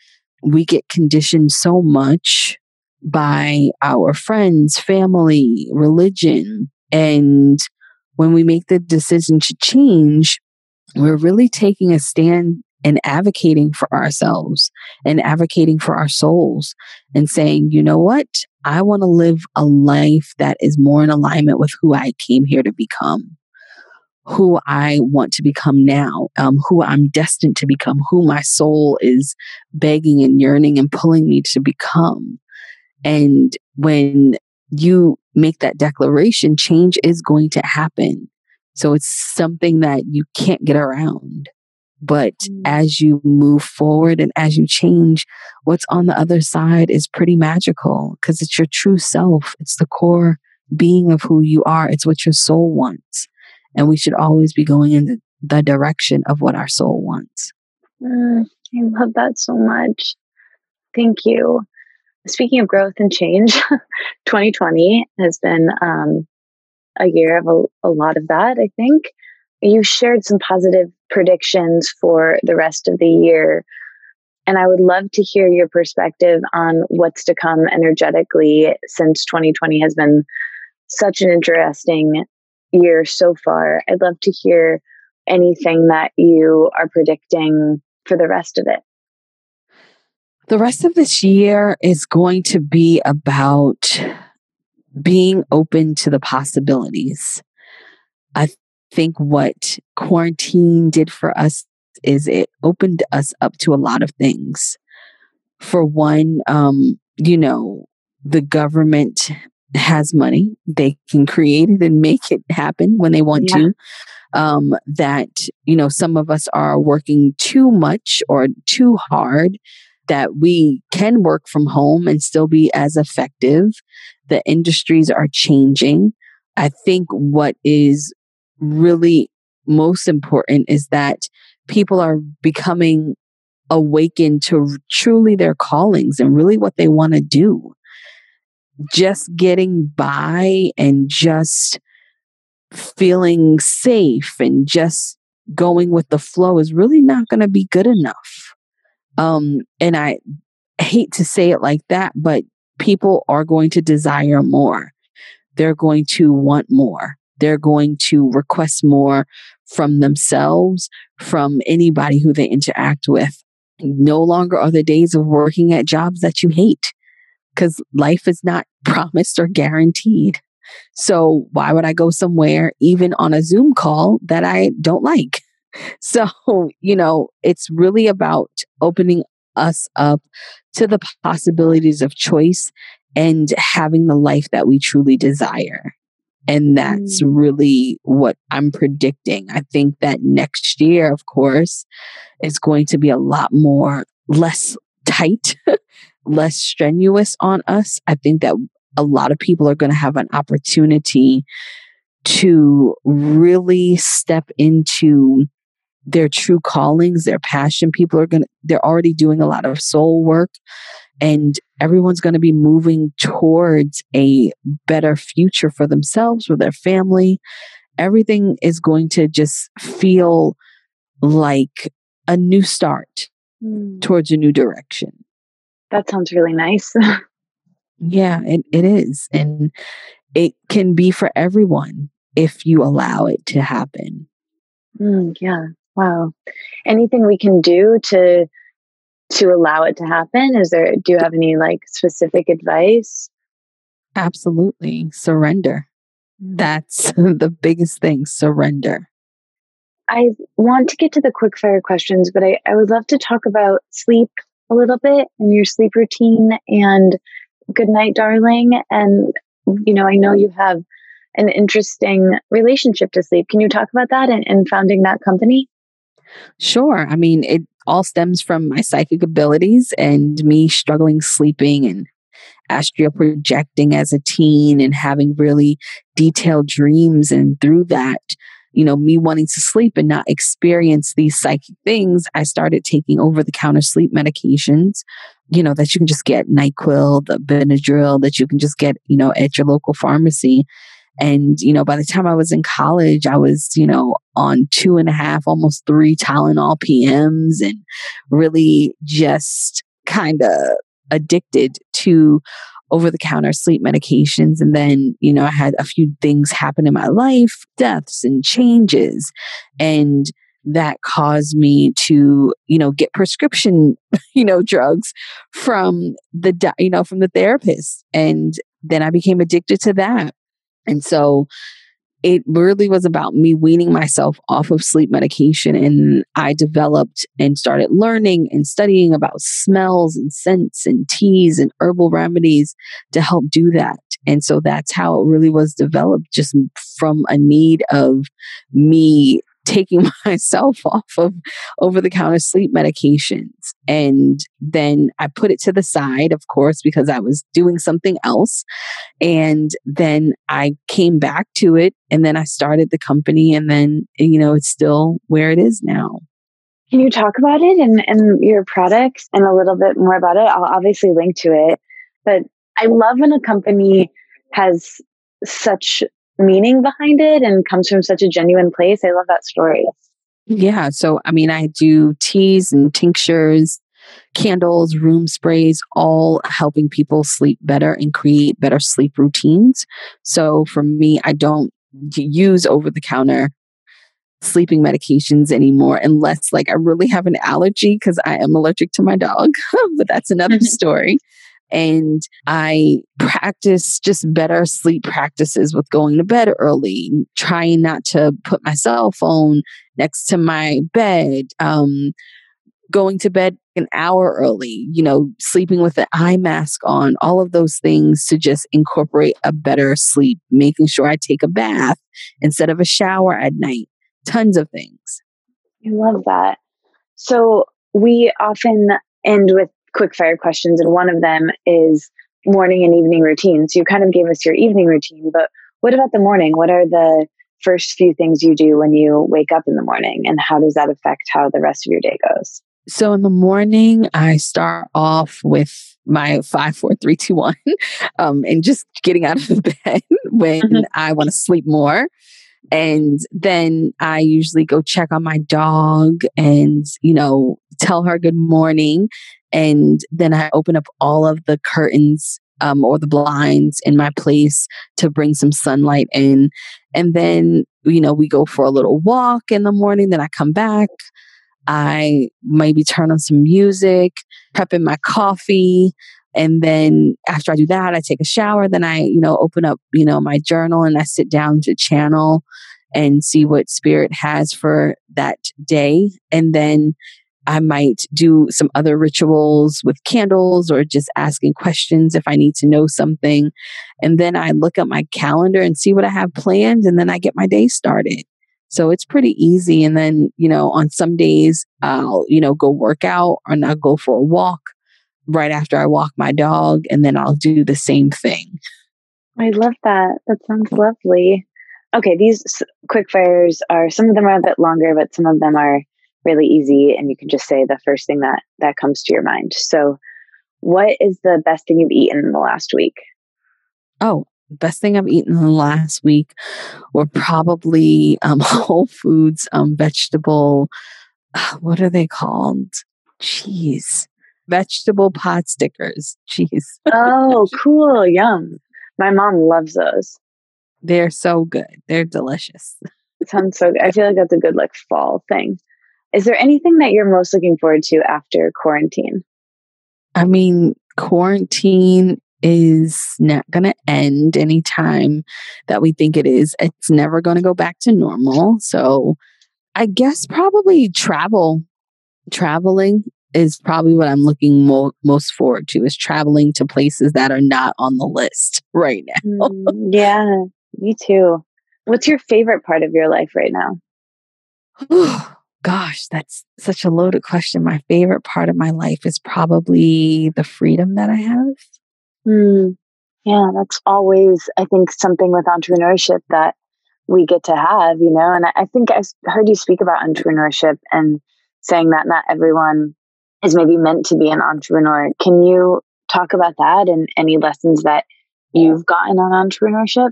We get conditioned so much by our friends, family, religion. And when we make the decision to change, we're really taking a stand and advocating for ourselves and advocating for our souls and saying, you know what? I want to live a life that is more in alignment with who I came here to become, who I want to become now, um, who I'm destined to become, who my soul is begging and yearning and pulling me to become. And when you make that declaration, change is going to happen. So it's something that you can't get around. But mm. as you move forward and as you change, what's on the other side is pretty magical because it's your true self. It's the core being of who you are. It's what your soul wants. And we should always be going in the direction of what our soul wants. Mm, I love that so much. Thank you. Speaking of growth and change, 2020 has been um, a year of a, a lot of that, I think. You shared some positive predictions for the rest of the year. And I would love to hear your perspective on what's to come energetically since 2020 has been such an interesting year so far. I'd love to hear anything that you are predicting for the rest of it. The rest of this year is going to be about being open to the possibilities. I think what quarantine did for us is it opened us up to a lot of things. For one, um, you know, the government has money. They can create it and make it happen when they want yeah. to. Um, that, you know, some of us are working too much or too hard that we can work from home and still be as effective. The industries are changing. I think what is really most important is that people are becoming awakened to truly their callings and really what they want to do. Just getting by and just feeling safe and just going with the flow is really not going to be good enough. Um, and I hate to say it like that, but people are going to desire more. They're going to want more. They're going to request more from themselves, from anybody who they interact with. No longer are the days of working at jobs that you hate because life is not promised or guaranteed. So why would I go somewhere, even on a Zoom call, that I don't like? So, you know, it's really about opening us up to the possibilities of choice and having the life that we truly desire. And that's mm. really what I'm predicting. I think that next year, of course, is going to be a lot more less tight, less strenuous on us. I think that a lot of people are going to have an opportunity to really step into their true callings, their passion. People are going to, they're already doing a lot of soul work and everyone's going to be moving towards a better future for themselves, for their family. Everything is going to just feel like a new start mm. towards a new direction. That sounds really nice. Yeah, it, it is. And it can be for everyone if you allow it to happen. Mm, yeah. Wow. Anything we can do to to allow it to happen? Is there do you have any like specific advice? Absolutely. Surrender. Mm. That's the biggest thing, surrender. I want to get to the quick fire questions, but I, I would love to talk about sleep a little bit and your sleep routine and good night, darling. And, you know, I know you have an interesting relationship to sleep. Can you talk about that and, and founding that company? Sure. I mean, it all stems from my psychic abilities and me struggling sleeping and astral projecting as a teen and having really detailed dreams. And through that, you know, me wanting to sleep and not experience these psychic things, I started taking over the counter sleep medications, you know, that you can just get NyQuil, the Benadryl that you can just get, you know, at your local pharmacy. And, you know, by the time I was in college, I was, you know, on two and a half, almost three Tylenol PMs and really just kind of addicted to over the counter sleep medications. And then, you know, I had a few things happen in my life, deaths and changes. And that caused me to, you know, get prescription, you know, drugs from the, you know, from the therapist. And then I became addicted to that. And so it really was about me weaning myself off of sleep medication. And I developed and started learning and studying about smells and scents and teas and herbal remedies to help do that. And so that's how it really was developed, just from a need of me taking myself off of over the counter sleep medications. And then I put it to the side, of course, because I was doing something else. And then I came back to it and then I started the company. And then, you know, it's still where it is now. Can you talk about it and, and your products and a little bit more about it? I'll obviously link to it. But I love when a company has such meaning behind it and comes from such a genuine place. I love that story. Yeah. So, I mean, I do teas and tinctures, candles, room sprays, all helping people sleep better and create better sleep routines. So, for me, I don't use over the counter sleeping medications anymore unless like I really have an allergy because I am allergic to my dog, but that's another story and I practice just better sleep practices with going to bed early, trying not to put my cell phone next to my bed, um, going to bed an hour early, you know, sleeping with an eye mask on, all of those things to just incorporate a better sleep, making sure I take a bath instead of a shower at night, tons of things. I love that. So we often end with quick fire questions, and one of them is morning and evening routine. So you kind of gave us your evening routine, but what about the morning? What are the first few things you do when you wake up in the morning and how does that affect how the rest of your day goes? So in the morning, I start off with my five, four, three, two, one, um, and just getting out of the bed when mm-hmm. I want to sleep more. And then I usually go check on my dog and, you know, tell her good morning. And then I open up all of the curtains um, or the blinds in my place to bring some sunlight in. And then, you know, we go for a little walk in the morning. Then I come back. I maybe turn on some music, prepping my coffee. And then after I do that, I take a shower. Then I, you know, open up, you know, my journal and I sit down to channel and see what spirit has for that day. And then I might do some other rituals with candles or just asking questions if I need to know something. And then I look at my calendar and see what I have planned. And then I get my day started. So it's pretty easy. And then, you know, on some days I'll, you know, go work out and I'll go for a walk right after I walk my dog. And then I'll do the same thing. I love that. That sounds lovely. Okay, these quick fires are some of them are a bit longer, but some of them are really easy and you can just say the first thing that that comes to your mind. So, what is the best thing you've eaten in the last week? Oh, best thing I've eaten in the last week were probably um, Whole Foods um, vegetable. What are they called? Cheese. Vegetable pot stickers. Cheese. oh, cool. Yum. My mom loves those. They're so good. They're delicious. It sounds so good. I feel like that's a good like fall thing. Is there anything that you're most looking forward to after quarantine? I mean, quarantine is not going to end anytime that we think it is. It's never going to go back to normal. So I guess probably travel. Traveling is probably what I'm looking mo- most forward to is traveling to places that are not on the list right now. mm, yeah, me too. What's your favorite part of your life right now? Gosh, that's such a loaded question. My favorite part of my life is probably the freedom that I have. Mm, yeah, that's always, I think, something with entrepreneurship that we get to have, you know. And I, I think I've heard you speak about entrepreneurship and saying that not everyone is maybe meant to be an entrepreneur. Can you talk about that and any lessons that you've gotten on entrepreneurship?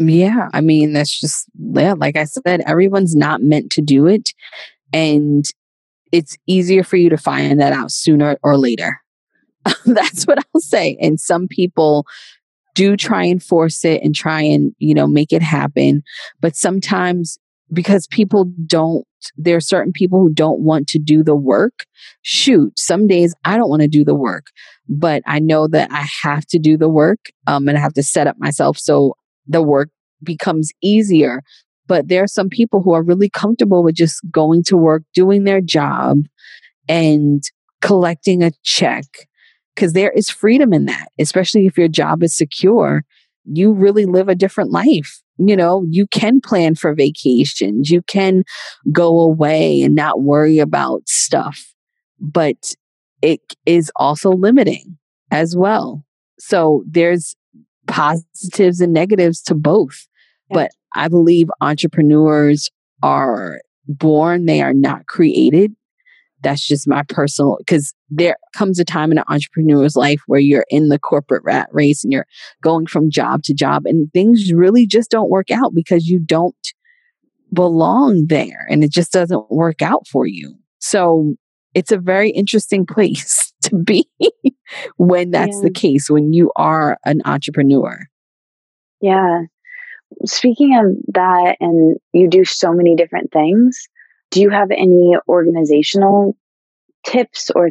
Yeah, I mean, that's just, yeah, like I said, everyone's not meant to do it. And it's easier for you to find that out sooner or later. that's what I'll say. And some people do try and force it and try and, you know, make it happen. But sometimes because people don't, there are certain people who don't want to do the work. Shoot, some days I don't want to do the work, but I know that I have to do the work um, and I have to set up myself so the work becomes easier. But there are some people who are really comfortable with just going to work, doing their job, and collecting a check because there is freedom in that, especially if your job is secure. You really live a different life. You know, you can plan for vacations, you can go away and not worry about stuff, but it is also limiting as well. So there's positives and negatives to both. But I believe entrepreneurs are born, they are not created. That's just my personal, because there comes a time in an entrepreneur's life where you're in the corporate rat race and you're going from job to job and things really just don't work out because you don't belong there and it just doesn't work out for you. So it's a very interesting place to be when that's yeah. the case, when you are an entrepreneur. Yeah. Speaking of that, and you do so many different things, do you have any organizational tips or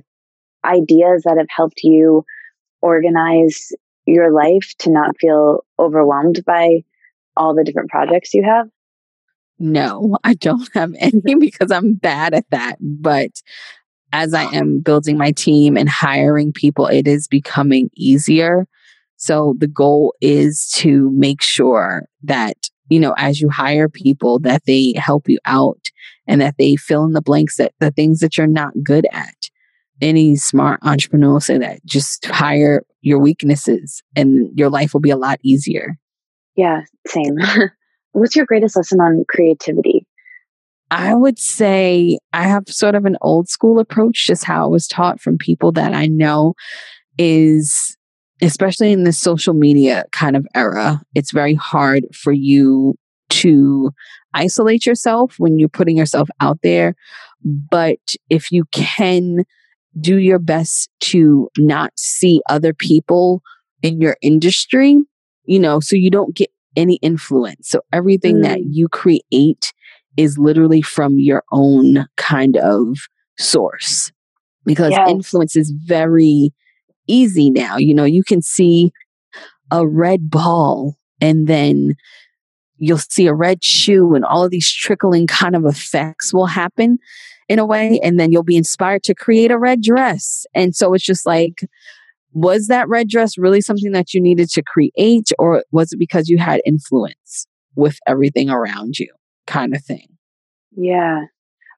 ideas that have helped you organize your life to not feel overwhelmed by all the different projects you have? No, I don't have any because I'm bad at that. But as I am building my team and hiring people, it is becoming easier. So the goal is to make sure that, you know, as you hire people, that they help you out and that they fill in the blanks that the things that you're not good at. Any smart entrepreneur will say that just hire your weaknesses and your life will be a lot easier. Yeah, same. what's your greatest lesson on creativity? I would say I have sort of an old school approach, just how it was taught from people that I know is, especially in this social media kind of era, it's very hard for you to isolate yourself when you're putting yourself out there. But if you can do your best to not see other people in your industry, you know, so you don't get any influence. So everything mm. that you create is literally from your own kind of source because yes. influence is very easy now. You know, you can see a red ball and then you'll see a red shoe and all of these trickling kind of effects will happen in a way and then you'll be inspired to create a red dress and so it's just like was that red dress really something that you needed to create or was it because you had influence with everything around you kind of thing. Yeah.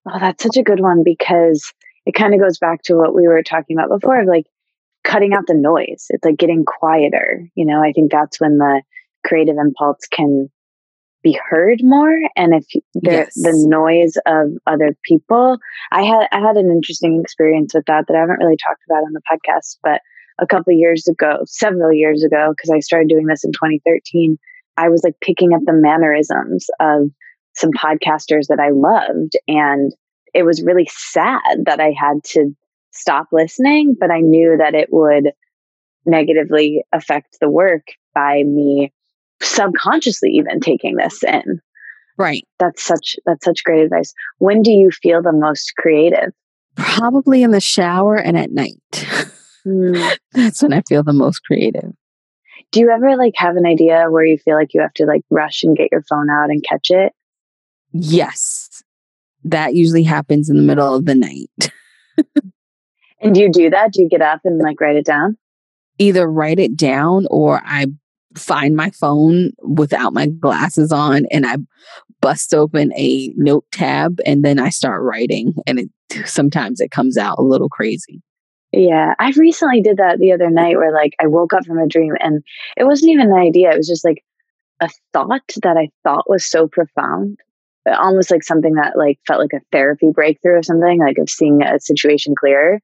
Oh that's such a good one because it kind of goes back to what we were talking about before of like cutting out the noise. It's like getting quieter you know? I think that's when the creative impulse can be heard more and if the yes. the noise of other people i had i had an interesting experience with that that i haven't really talked about on the podcast but a couple years ago several years ago because i started doing this in 2013 i was like picking up the mannerisms of some podcasters that i loved and it was really sad that i had to stop listening but i knew that it would negatively affect the work by me subconsciously even taking this in. Right. That's such that's such great advice. When do you feel the most creative? Probably in the shower and at night. Mm. that's when I feel the most creative. Do you ever like have an idea where you feel like you have to like rush and get your phone out and catch it? Yes. That usually happens in the middle of the night. and do you do that? Do you get up and like write it down? Either write it down or I find my phone without my glasses on and I bust open a note tab and then I start writing and it sometimes it comes out a little crazy. Yeah, I recently did that the other night where like I woke up from a dream and it wasn't even an idea, it was just like a thought that I thought was so profound. Almost like something that like felt like a therapy breakthrough or something, like of seeing a situation clearer.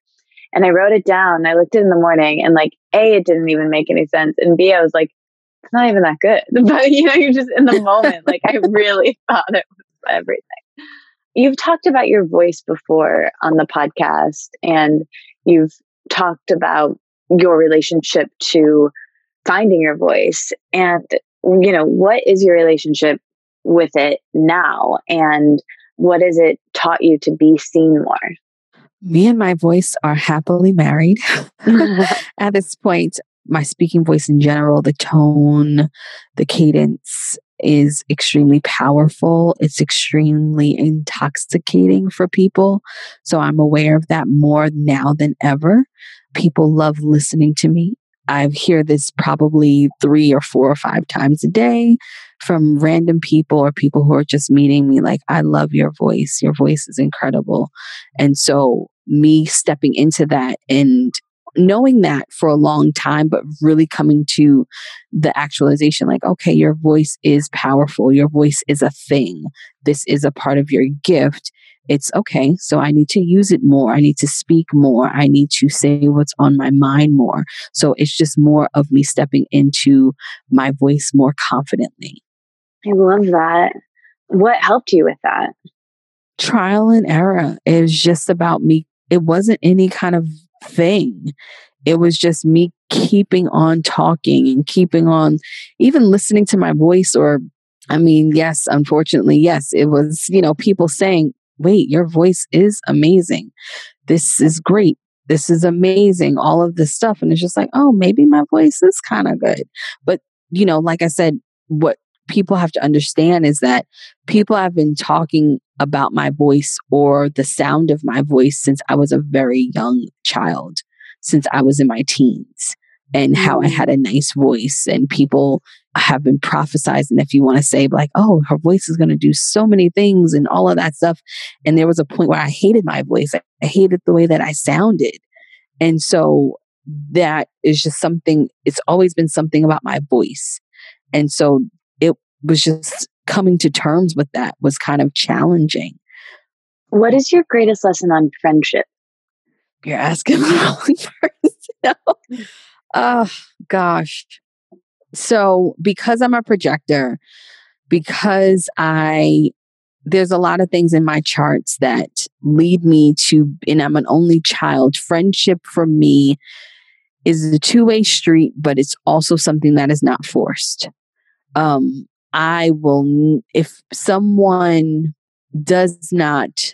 And I wrote it down. I looked at it in the morning and like A, it didn't even make any sense. And B, I was like, it's not even that good. But you know, you're just in the moment. like I really thought it was everything. You've talked about your voice before on the podcast, and you've talked about your relationship to finding your voice. And, you know, what is your relationship with it now? And what has it taught you to be seen more? Me and my voice are happily married at this point my speaking voice in general, the tone, the cadence is extremely powerful. It's extremely intoxicating for people. So I'm aware of that more now than ever. People love listening to me. I hear this probably three or four or five times a day from random people or people who are just meeting me like, I love your voice. Your voice is incredible. And so me stepping into that and knowing that for a long time, but really coming to the actualization like, okay, your voice is powerful. Your voice is a thing. This is a part of your gift. It's okay. So I need to use it more. I need to speak more. I need to say what's on my mind more. So it's just more of me stepping into my voice more confidently. I love that. What helped you with that? Trial and error. It was just about me. It wasn't any kind of thing. It was just me keeping on talking and keeping on even listening to my voice or I mean, yes, unfortunately, yes, it was, you know, people saying, wait, your voice is amazing. This is great. This is amazing. All of this stuff. And it's just like, oh, maybe my voice is kind of good. But, you know, like I said, what people have to understand is that people have been talking about my voice or the sound of my voice since I was a very young child, since I was in my teens, and how I mm. had a nice voice. And people have been prophesizing, if you want to say, like, oh, her voice is going to do so many things and all of that stuff. And there was a point where I hated my voice, I hated the way that I sounded. And so that is just something, it's always been something about my voice. And so it was just coming to terms with that was kind of challenging. What is your greatest lesson on friendship? You're asking the wrong person. oh, gosh. So, because I'm a projector, because I there's a lot of things in my charts that lead me to, and I'm an only child. Friendship for me is a two way street, but it's also something that is not forced. Um, I will, if someone does not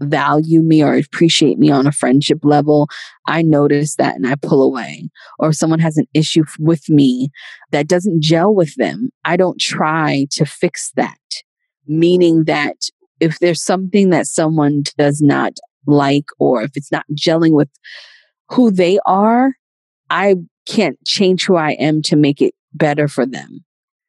value me or appreciate me on a friendship level, I notice that and I pull away. Or if someone has an issue with me that doesn't gel with them, I don't try to fix that. Meaning that if there's something that someone does not like, or if it's not gelling with who they are, I can't change who I am to make it better for them.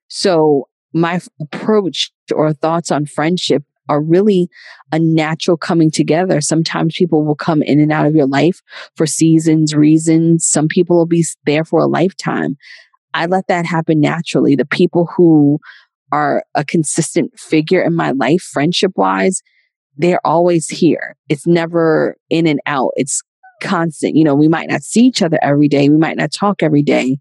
So my approach or thoughts on friendship are really a natural coming together. Sometimes people will come in and out of your life for seasons, reasons. Some people will be there for a lifetime. I let that happen naturally. The people who are a consistent figure in my life, friendship wise, they're always here. It's never in and out. It's constant. You know, we might not see each other every day. We might not talk every day,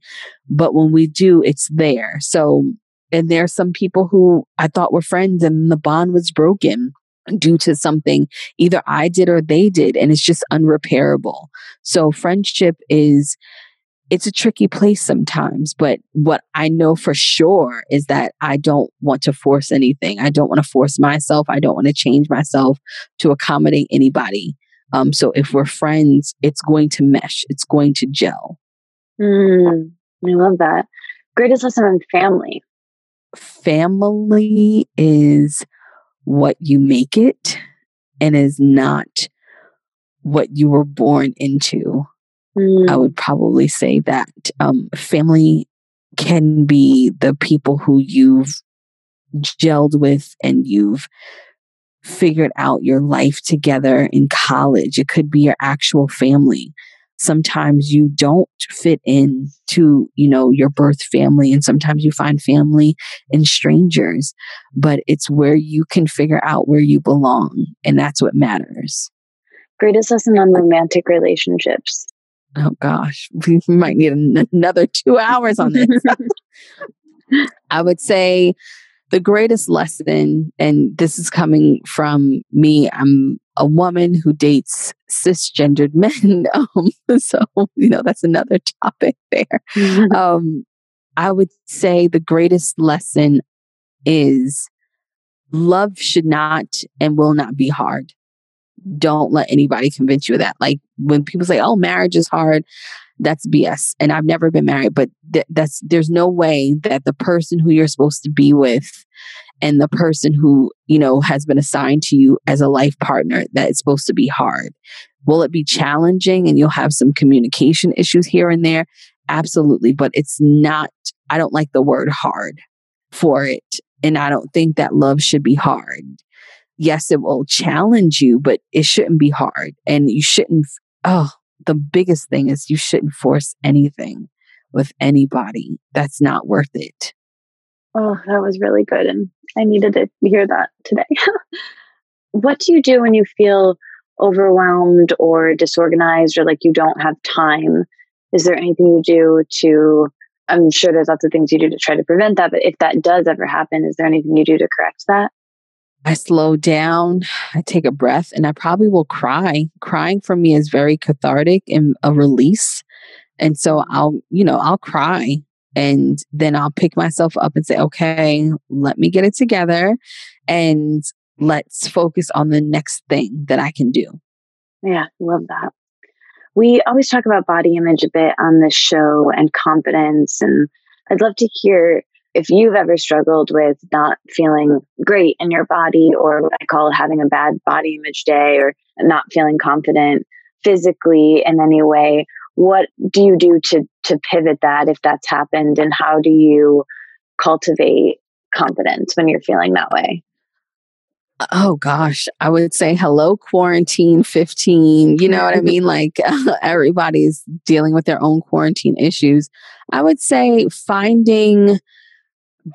but when we do, it's there. So and there are some people who I thought were friends and the bond was broken due to something either I did or they did. And it's just unrepairable. So friendship is, it's a tricky place sometimes, but what I know for sure is that I don't want to force anything. I don't want to force myself. I don't want to change myself to accommodate anybody. Um, so if we're friends, it's going to mesh, it's going to gel. Mm, I love that. Greatest lesson on family family is what you make it and is not what you were born into. Mm. I would probably say that um, family can be the people who you've gelled with and you've figured out your life together in college. It could be your actual family. Sometimes you don't fit in to you know your birth family and sometimes you find family in strangers but it's where you can figure out where you belong and that's what matters. Greatest lesson on romantic relationships. Oh gosh. We might need another two hours on this. I would say the greatest lesson and this is coming from me i'm a woman who dates cisgendered men. Um, so, you know, that's another topic there. Mm-hmm. Um, I would say the greatest lesson is love should not and will not be hard. Don't let anybody convince you of that. Like when people say, oh, marriage is hard, that's BS. And I've never been married, but th- that's, there's no way that the person who you're supposed to be with and the person who, you know, has been assigned to you as a life partner that it's supposed to be hard. Will it be challenging and you'll have some communication issues here and there? Absolutely. But it's not, I don't like the word hard for it. And I don't think that love should be hard. Yes, it will challenge you, but it shouldn't be hard. And you shouldn't, oh, the biggest thing is you shouldn't force anything with anybody. That's not worth it. Oh, that was really good. And I needed to hear that today. what do you do when you feel overwhelmed or disorganized or like you don't have time? Is there anything you do to? I'm sure there's lots of things you do to try to prevent that, but if that does ever happen, is there anything you do to correct that? I slow down, I take a breath, and I probably will cry. Crying for me is very cathartic and a release. And so I'll, you know, I'll cry and then I'll pick myself up and say, okay, let me get it together and let's focus on the next thing that I can do. Yeah, love that. We always talk about body image a bit on this show and confidence. And I'd love to hear if you've ever struggled with not feeling great in your body, or what I call having a bad body image day, or not feeling confident physically in any way, what do you do to to pivot that if that's happened? And how do you cultivate confidence when you're feeling that way? Oh gosh. I would say hello quarantine 15 you know what i mean? Like everybody's dealing with their own quarantine issues. I would say finding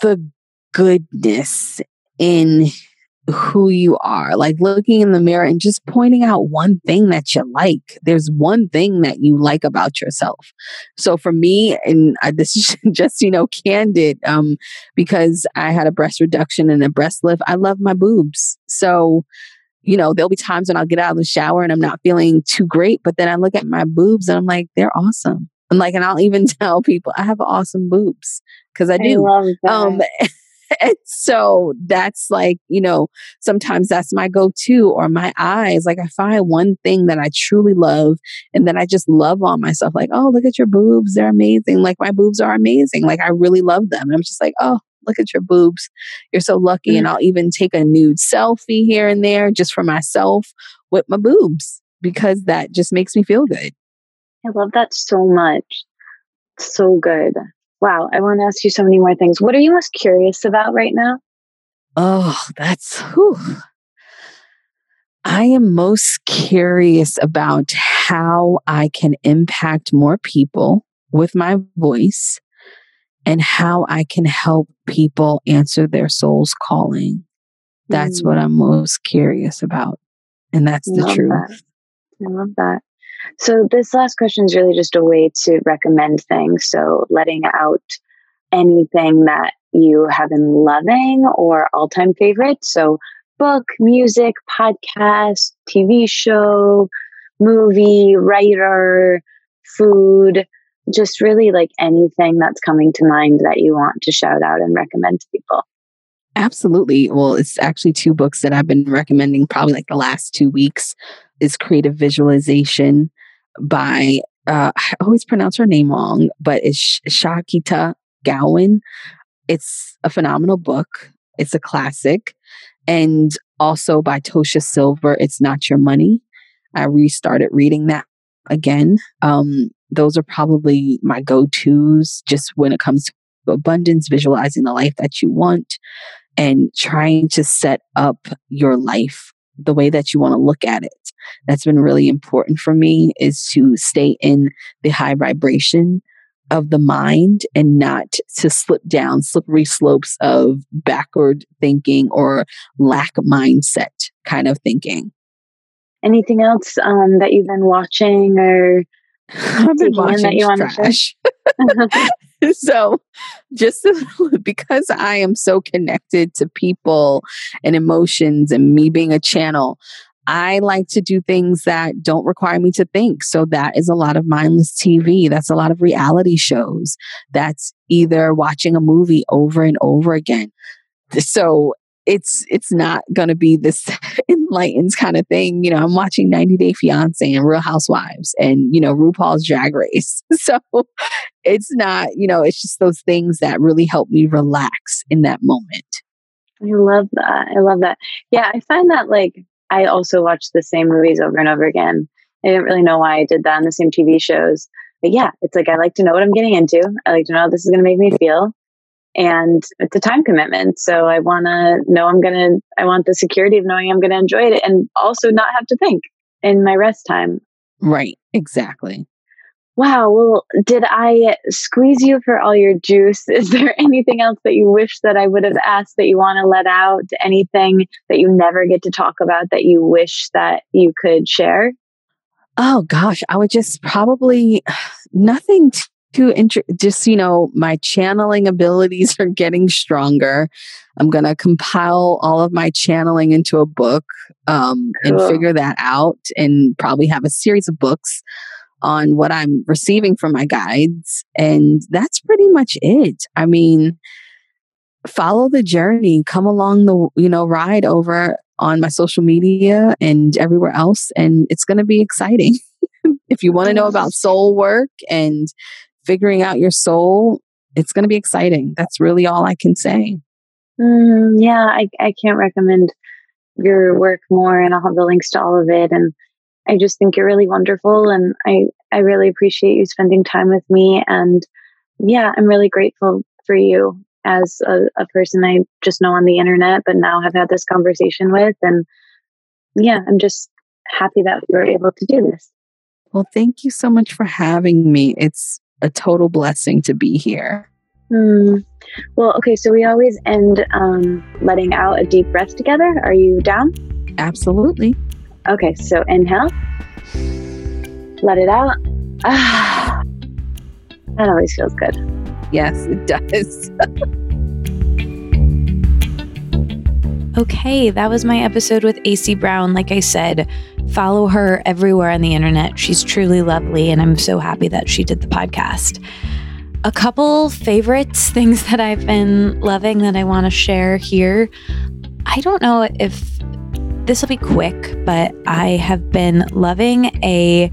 the goodness in who you are, like looking in the mirror and just pointing out one thing that you like. There's one thing that you like about yourself. So for me, and I, this is just, you know, candid, um, because I had a breast reduction and a breast lift, I love my boobs. So, you know, there'll be times when I'll get out of the shower and I'm not feeling too great, but then I look at my boobs and I'm like, they're awesome. And like, and I'll even tell people I have awesome boobs because I do. I um, and so that's like, you know, sometimes that's my go to or my eyes. Like I find one thing that I truly love and then I just love on myself. Like, oh, look at your boobs. They're amazing. Like my boobs are amazing. Like I really love them. And I'm just like, oh, look at your boobs. You're so lucky. Mm-hmm. And I'll even take a nude selfie here and there just for myself with my boobs because that just makes me feel good. I love that so much. So good. Wow, I want to ask you so many more things. What are you most curious about right now? Oh, that's whew. I am most curious about how I can impact more people with my voice and how I can help people answer their soul's calling. That's mm. what I'm most curious about. And that's the truth. That. I love that. So, this last question is really just a way to recommend things. So, letting out anything that you have been loving or all time favorite. So, book, music, podcast, TV show, movie, writer, food, just really like anything that's coming to mind that you want to shout out and recommend to people. Absolutely. Well, it's actually two books that I've been recommending probably like the last two weeks is Creative Visualization by uh, I always pronounce her name wrong, but it's Shakita Gowan. It's a phenomenal book. It's a classic. And also by Tosha Silver, It's Not Your Money. I restarted reading that again. Um, those are probably my go tos just when it comes to abundance, visualizing the life that you want, and trying to set up your life the way that you want to look at it. That's been really important for me is to stay in the high vibration of the mind and not to slip down slippery slopes of backward thinking or lack mindset kind of thinking. Anything else um, that you've been watching or I've been watching trash. so just because I am so connected to people and emotions and me being a channel, I like to do things that don't require me to think. So that is a lot of mindless TV. That's a lot of reality shows. That's either watching a movie over and over again. So it's it's not going to be this enlightened kind of thing. You know, I'm watching 90 Day Fiance and Real Housewives and you know RuPaul's Drag Race. So it's not, you know, it's just those things that really help me relax in that moment. I love that. I love that. Yeah, I find that like I also watch the same movies over and over again. I didn't really know why I did that on the same TV shows. But yeah, it's like I like to know what I'm getting into. I like to know how this is going to make me feel and it's a time commitment. So I want to know I'm going to, I want the security of knowing I'm going to enjoy it and also not have to think in my rest time. Right. Exactly. Wow. Well, did I squeeze you for all your juice? Is there anything else that you wish that I would have asked that you want to let out? Anything that you never get to talk about that you wish that you could share? Oh gosh, I would just probably nothing to just you know my channeling abilities are getting stronger. I'm going to compile all of my channeling into a book um, cool. and figure that out and probably have a series of books on what i'm receiving from my guides and that's pretty much it. I mean follow the journey come along the you know ride over on my social media and everywhere else and it's going to be exciting. If you want to know about soul work and figuring out your soul, it's going to be exciting. That's really all I can say. Mm, yeah, I, I can't recommend your work more, and I'll have the links to all of it. And I just think you're really wonderful, and I I really appreciate you spending time with me. And yeah, I'm really grateful for you as a, a person I just know on the internet, but now have had this conversation with. And yeah, I'm just happy that we were able to do this. Well, thank you so much for having me. It's a total blessing to be here. Hmm. Well, okay, so we always end um, letting out a deep breath together. Are you down? Absolutely. Okay, so inhale, let it out. Ah, that always feels good. Yes, it does. okay, that was my episode with AC Brown. Like I said, follow her everywhere on the internet. She's truly lovely, and I'm so happy that she did the podcast a couple favorites, things that I've been loving that I want to share here. I don't know if this will be quick, but I have been loving a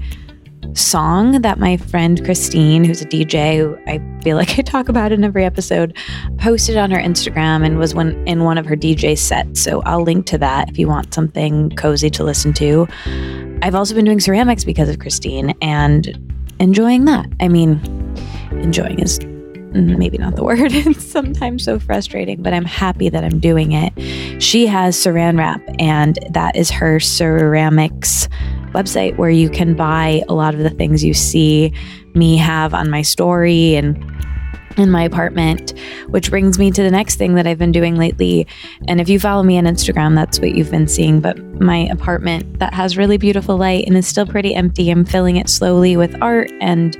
song that my friend Christine, who's a DJ, who I feel like I talk about in every episode, posted on her Instagram and was one in one of her DJ sets. So I'll link to that if you want something cozy to listen to. I've also been doing ceramics because of Christine and enjoying that. I mean, enjoying is maybe not the word. It's sometimes so frustrating, but I'm happy that I'm doing it. She has Saran Wrap, and that is her ceramics website where you can buy a lot of the things you see me have on my story and in my apartment, which brings me to the next thing that I've been doing lately. And if you follow me on Instagram, that's what you've been seeing. But my apartment that has really beautiful light and is still pretty empty, I'm filling it slowly with art and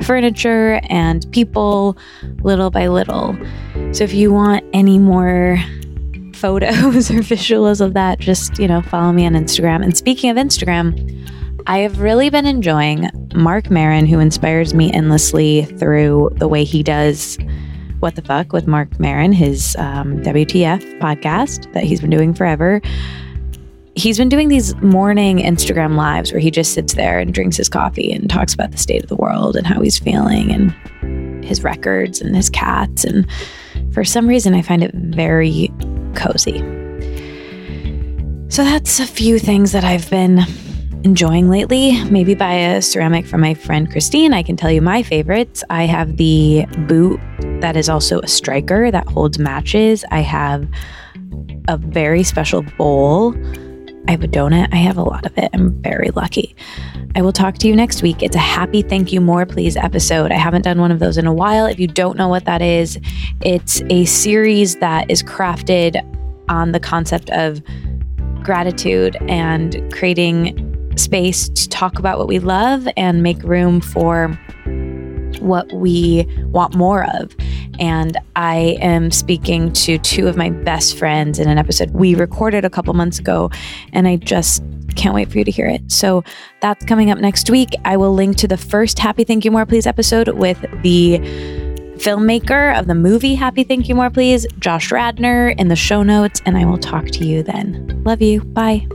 furniture and people little by little. So if you want any more photos or visuals of that, just, you know, follow me on Instagram. And speaking of Instagram, I have really been enjoying Marc Maron, who inspires me endlessly through the way he does What the Fuck with Marc Maron, his um, WTF podcast that he's been doing forever he's been doing these morning Instagram lives where he just sits there and drinks his coffee and talks about the state of the world and how he's feeling and his records and his cats. And for some reason, I find it very cozy. So that's a few things that I've been enjoying lately. Maybe buy a ceramic from my friend Christine. I can tell you my favorites. I have the boot that is also a striker that holds matches. I have a very special bowl I have a donut. I have a lot of it. I'm very lucky. I will talk to you next week. It's a happy thank you more please episode. I haven't done one of those in a while. If you don't know what that is, it's a series that is crafted on the concept of gratitude and creating space to talk about what we love and make room for what we want more of. And I am speaking to two of my best friends in an episode we recorded a couple months ago, and I just can't wait for you to hear it. So that's coming up next week. I will link to the first Happy Thank You More Please episode with the filmmaker of the movie Happy Thank You More Please, Josh Radnor, in the show notes, and I will talk to you then. Love you. Bye.